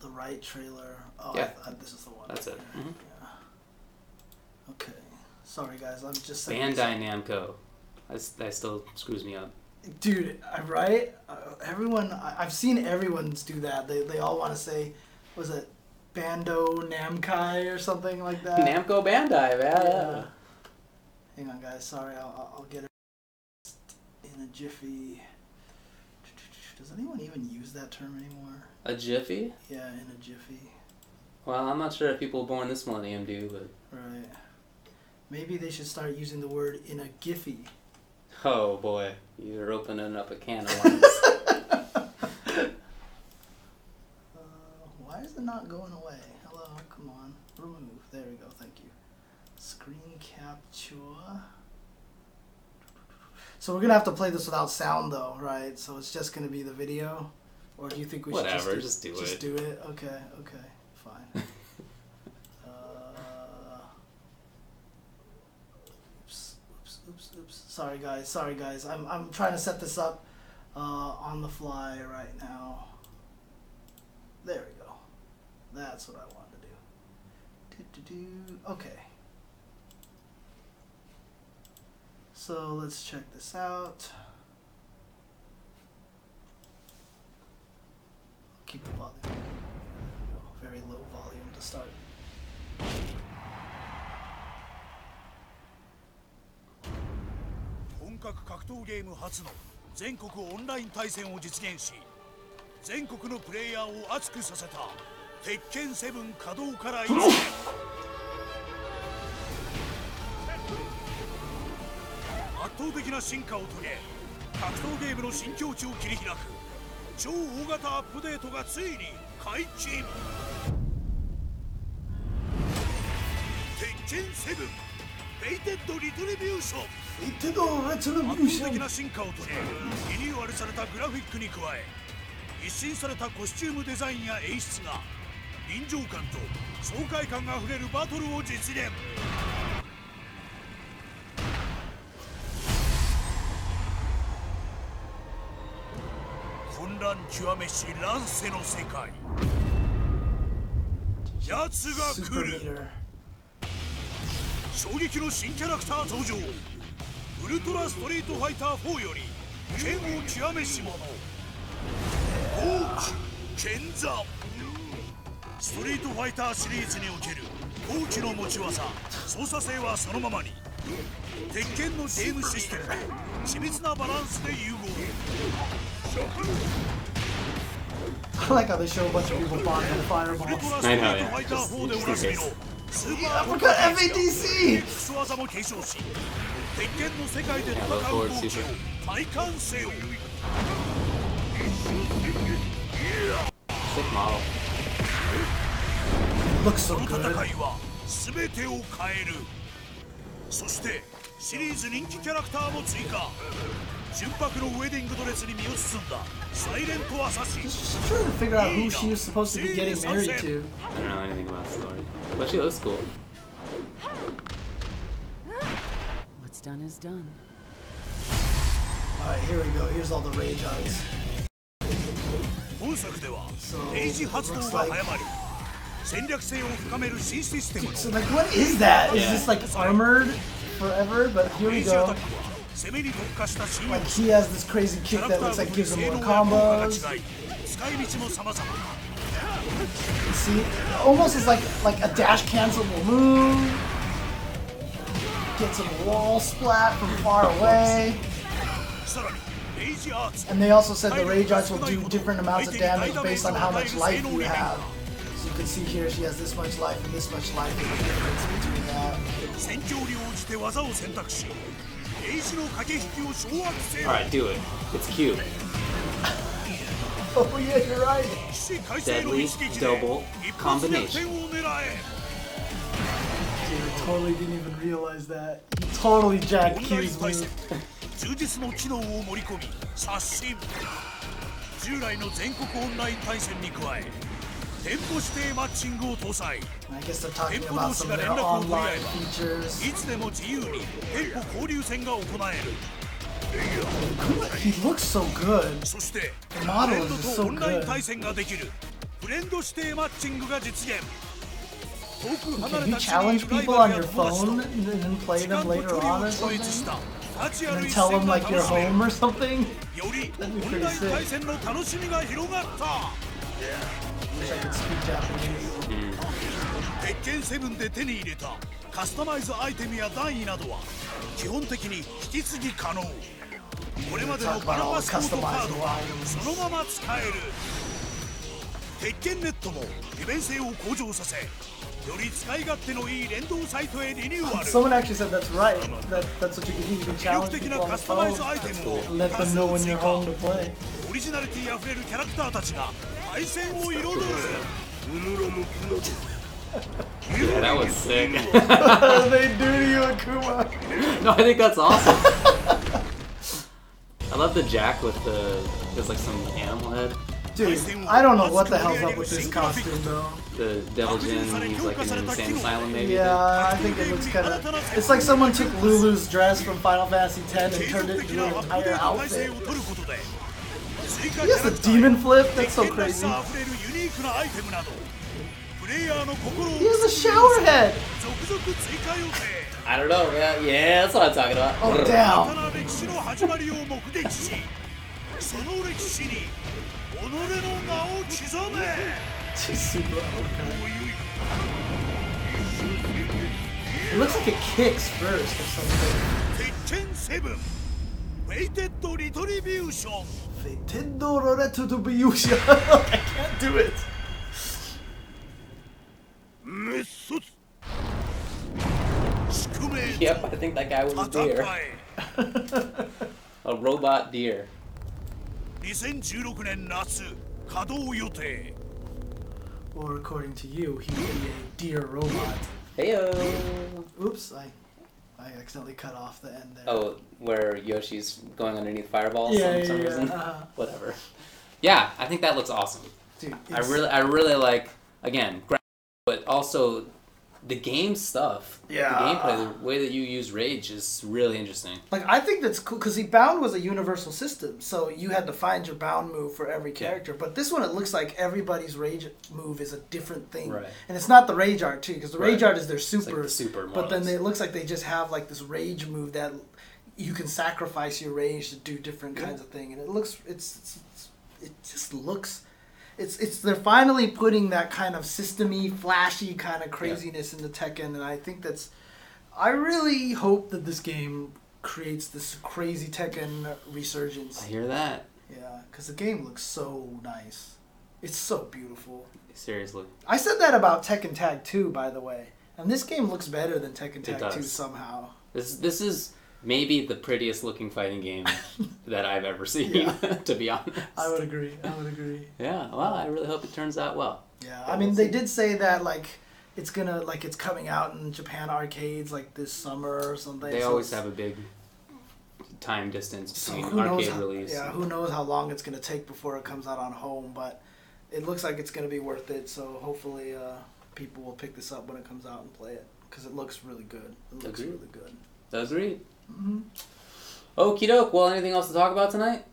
the right trailer. Oh, Yeah. I, I, this is the one. That's it. Yeah. Mhm. Yeah. Okay. Sorry, guys. I'm just saying. Bandai Namco. That's, that still screws me up. Dude, I- right? Uh, everyone, I, I've seen everyone's do that. They, they all want to say, was it Bando Namkai or something like that? Namco Bandai, man. Yeah. Hang on, guys. Sorry, I'll, I'll- get it in a jiffy. Does anyone even use that term anymore? A Jiffy? Yeah, in a jiffy. Well, I'm not sure if people born this millennium do, but Right. Maybe they should start using the word in a Giphy. oh boy, you're opening up a can of worms. Uh, why is it not going away? Hello, Come on, remove. There we go. Thank. Screen capture. So we're gonna have to play this without sound, though, right? So it's just gonna be the video, or do you think we Whatever, should just do just it. do it? Okay, okay, fine. uh, oops, oops, oops, oops. Sorry, guys. Sorry, guys. I'm I'm trying to set this up uh, on the fly right now. There we go. That's what I wanted to do. Do, do, do. Okay. So let's check this out. Keep the volume. Very low volume to start. 本格格闘ゲーム初の全国オンライン対戦を実現し全国のプレイヤーを熱くさせた鉄拳7稼働から1年倒的な進化を遂げ格闘ゲームの新境地を切り開く超大型アップデートがついに解禁。鉄拳7フェイテッドリトリビューション圧倒的な進化を遂げリニューアルされたグラフィックに加え一新されたコスチュームデザインや演出が臨場感と爽快感あふれるバトルを実現。乱極めし乱世の世界。奴が来る。衝撃の新キャラクター登場。ウルトラストリートファイター4より剣を極めし者。ゴーチ剣座ストリートファイターシリーズにおける。ゴーチの持ち技。操作性はそのままに。鉄拳のゲームシステム。と緻密なバランスで融合。I like how they show a bunch of people bonding ウル fireballs. トラストリートファイター4でおなじみのスーパ I ー forgot FADC! X 技も継承し鉄拳の世界で戦う動機を体感せよ Sick model. Looks そ so の戦 good. いは全てを変えるそして シリーズ人気キャラクターも追加純白のウェディングドレスに身を包んだサイレントアサシン Just trying to figure out who she was supposed to be getting married to. I don't know anything about the story. But she looks cool. What's done is done. Alright, here we go. Here's all the rage eyes. 本作ではレイジ発動が早まり戦略性を深める新システムの So, like, what is that? Is this like armored forever, but here we go. Like he has this crazy kick that looks like gives him more combos. See, almost is like like a dash cancelable move. Gets a wall splat from far away. And they also said the rage arts will do different amounts of damage based on how much life you have can see here she has this much life and this much life the difference between uh, that. Alright, do it. It's cute. oh yeah, you're right. Deadly double combination. Dude, totally didn't even realize that. Totally jacked Q's move. 店舗指定マッチングを搭載。店舗同士が連絡を取り合えばいつでも自由に店舗交流戦が行える。そしてフレンドとオンライン対戦ができる。フレンド指定マッチングが実現。遠く よりオンライン対戦の楽しみが広がった。鉄拳セブンで手に入れたカスタマイズアイテムや段位などは基本的に引き継ぎ可能。これまでのバラバスコートカードはそのまま使える。鉄拳ネットも利便性を向上させより使い勝手のいい連動サイトへリニューアル。魅力的なカスタマイズアイテムを多数追加オリジナリティあふれるキャラクターたちが対戦を彩る Yeah, that was sick. they do to you, Akuma. no, I think that's awesome. I love the Jack with the there's like some animal head. Dude, I don't know what the hell's up with this costume though. The Devil Jin, he's like in an insane asylum maybe. Yeah, I think it looks kind of. It's like someone took Lulu's dress from Final Fantasy X and turned it into an entire outfit. He has a demon flip? That's so crazy. He has a shower head! I don't know, man. Yeah, that's what I'm talking about. Oh, damn. it looks like it kicks first or something. 7 Fated Retribution ンフェイテッドリトリビューション Nintendo Retribution. I can't do it. 滅卒宿命 Yep, I think that guy was a 戦 deer. え A robot deer. 2016年夏稼働予定 Or according to you, he would be a deer robot. Heyo. Oops, I, I accidentally cut off the end there. Oh, where Yoshi's going underneath fireballs yeah, for yeah, some yeah. reason. Uh-huh. Whatever. Yeah, I think that looks awesome. Dude, I really, I really like again, but also the game stuff. Yeah. The gameplay, the way that you use rage is really interesting. Like I think that's cool because the bound was a universal system, so you had to find your bound move for every character. But this one, it looks like everybody's rage move is a different thing, Right. and it's not the rage art too, because the rage Right. art is their like super. the super but then models. it looks like they just have like this rage move that you can sacrifice your rage to do different kinds of thing, and it looks it's, it's, it's it just looks. It's, it's they're finally putting that kind of systemy, flashy kind of craziness into Tekken, and I think that's I really hope that this game creates this crazy Tekken resurgence. I hear that. Yeah, because the game looks so nice. It's so beautiful. Seriously. I said that about Tekken Tag 2, by the way. And this game looks better than Tekken Tag 2 somehow. This this is maybe the prettiest looking fighting game that I've ever seen. Yeah. to be honest. I would agree. I would agree. Yeah. Well, I really hope it turns out well. Yeah, I mean, they did say that, like, it's gonna, like, it's coming out in Japan arcades, like, this summer or something. They so always have a big time distance between who knows? arcade How, release. yeah, who knows how long it's gonna take before it comes out on home? But it looks like it's gonna be worth it. So hopefully, uh, people will pick this up when it comes out and play it because it looks really good. It looks Agreed. really good. Agreed. Hmm Okie doke. Well, anything else to talk about tonight?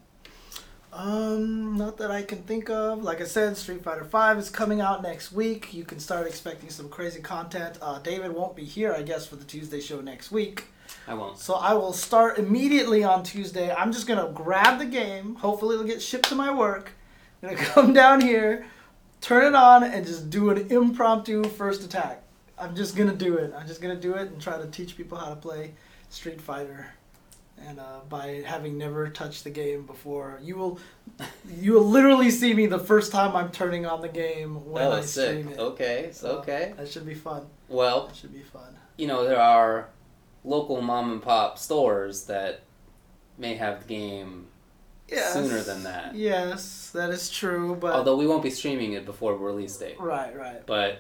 Um, not that I can think of. Like I said, Street Fighter Five is coming out next week. You can start expecting some crazy content. Uh, David won't be here, I guess, for the Tuesday show next week. I won't. So I will start immediately on Tuesday. I'm just gonna grab the game. Hopefully it'll get shipped to my work. I'm gonna come down here, turn it on, and just do an impromptu first attack. I'm just gonna do it. I'm just gonna do it and try to teach people how to play Street Fighter. And uh, by having never touched the game before, you will you will literally see me the first time I'm turning on the game when oh, I sick. stream it. Okay. So okay. That should be fun. Well, That should be fun. you know there are local mom and pop stores that may have the game Yes. sooner than that. Yes, that is true. But Although we won't be streaming it before release date. right, right. But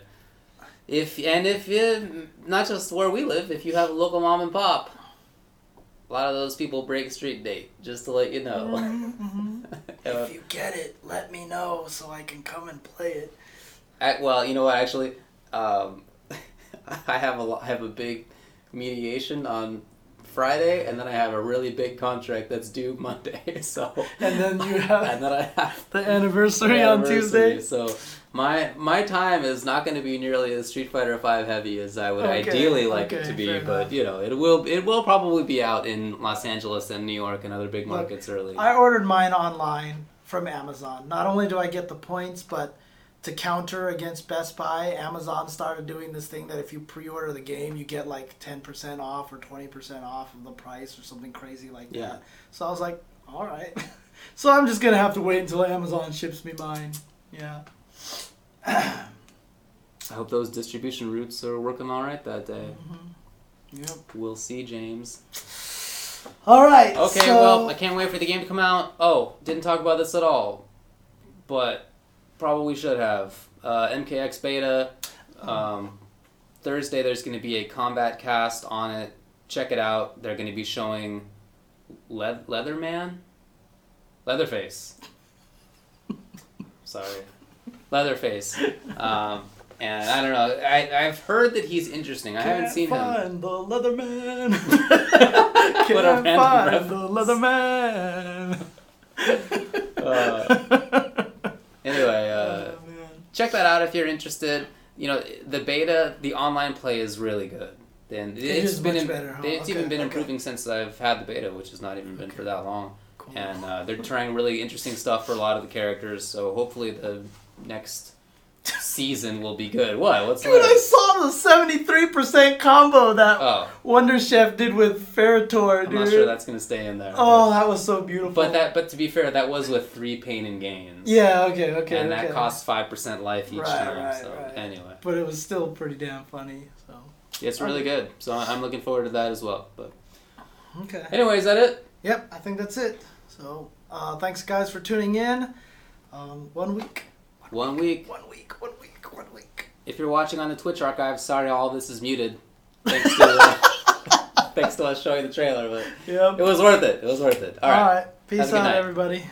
if and if you not just where we live, if you have a local mom and pop, a lot of those people break street date. Just to let you know. Mm-hmm. Uh, if you get it, let me know so I can come and play it. I- well, you know what? Actually, um, I have a lo- I have a big mediation on Friday, and then I have a really big contract that's due Monday. So And then you have and then I have the anniversary on anniversary. Tuesday. So my my time is not going to be nearly as Street Fighter Five heavy as I would Okay, ideally like it to be. But you know, it will it will probably be out in Los Angeles and New York and other big Look, markets early. I ordered mine online from Amazon. Not only do I get the points, but to counter against Best Buy, Amazon started doing this thing that if you pre-order the game, you get like 10% off or 20% off of the price or something crazy like Yeah. that. So I was like, all right. so I'm just going to have to wait until Amazon ships me mine. Yeah. I hope those distribution routes are working all right that day. Yep. We'll see, James. All right. Okay, so- well, I can't wait for the game to come out. Oh, didn't talk about this at all, but probably should have. Uh, MKX Beta. Um, Thursday, there's going to be a Kombat Kast on it. Check it out. They're going to be showing Le- Leatherman? Leatherface. Sorry. Leatherface. Um, and I don't know. I, I've heard that he's interesting. I haven't seen him. find the Leatherman. Can't find reference. the Leatherman. Uh, anyway, uh, Oh, check that out if you're interested. You know, the beta, the online play is really good. And it's been better, huh? it's even been okay. improving since I've had the beta, which has not even been for that long. Cool. And uh, they're trying really interesting stuff for a lot of the characters. So hopefully the next season will be good. What? What's Dude, I saw the seventy-three percent combo that Oh, Wonder Chef did with Ferra/Torr, Dude. I'm not sure that's gonna stay in there. oh, that was so beautiful. But that, but to be fair, that was with three pain and gains. Yeah. Okay. Okay. and okay. that costs five percent life each Right, time. right, so right. anyway, But it was still pretty damn funny. So. it's really good. So I'm looking forward to that as well. But Okay. anyway, is that it? Yep. I think that's it. So, uh, thanks guys for tuning in. Um, one week. One week. One week. One week. One week. If you're watching on the Twitch archive, sorry all this is muted. Thanks to uh, thanks to us showing the trailer, but Yep. it was worth it. It was worth it. All right. All right. Peace Have a good out, everybody.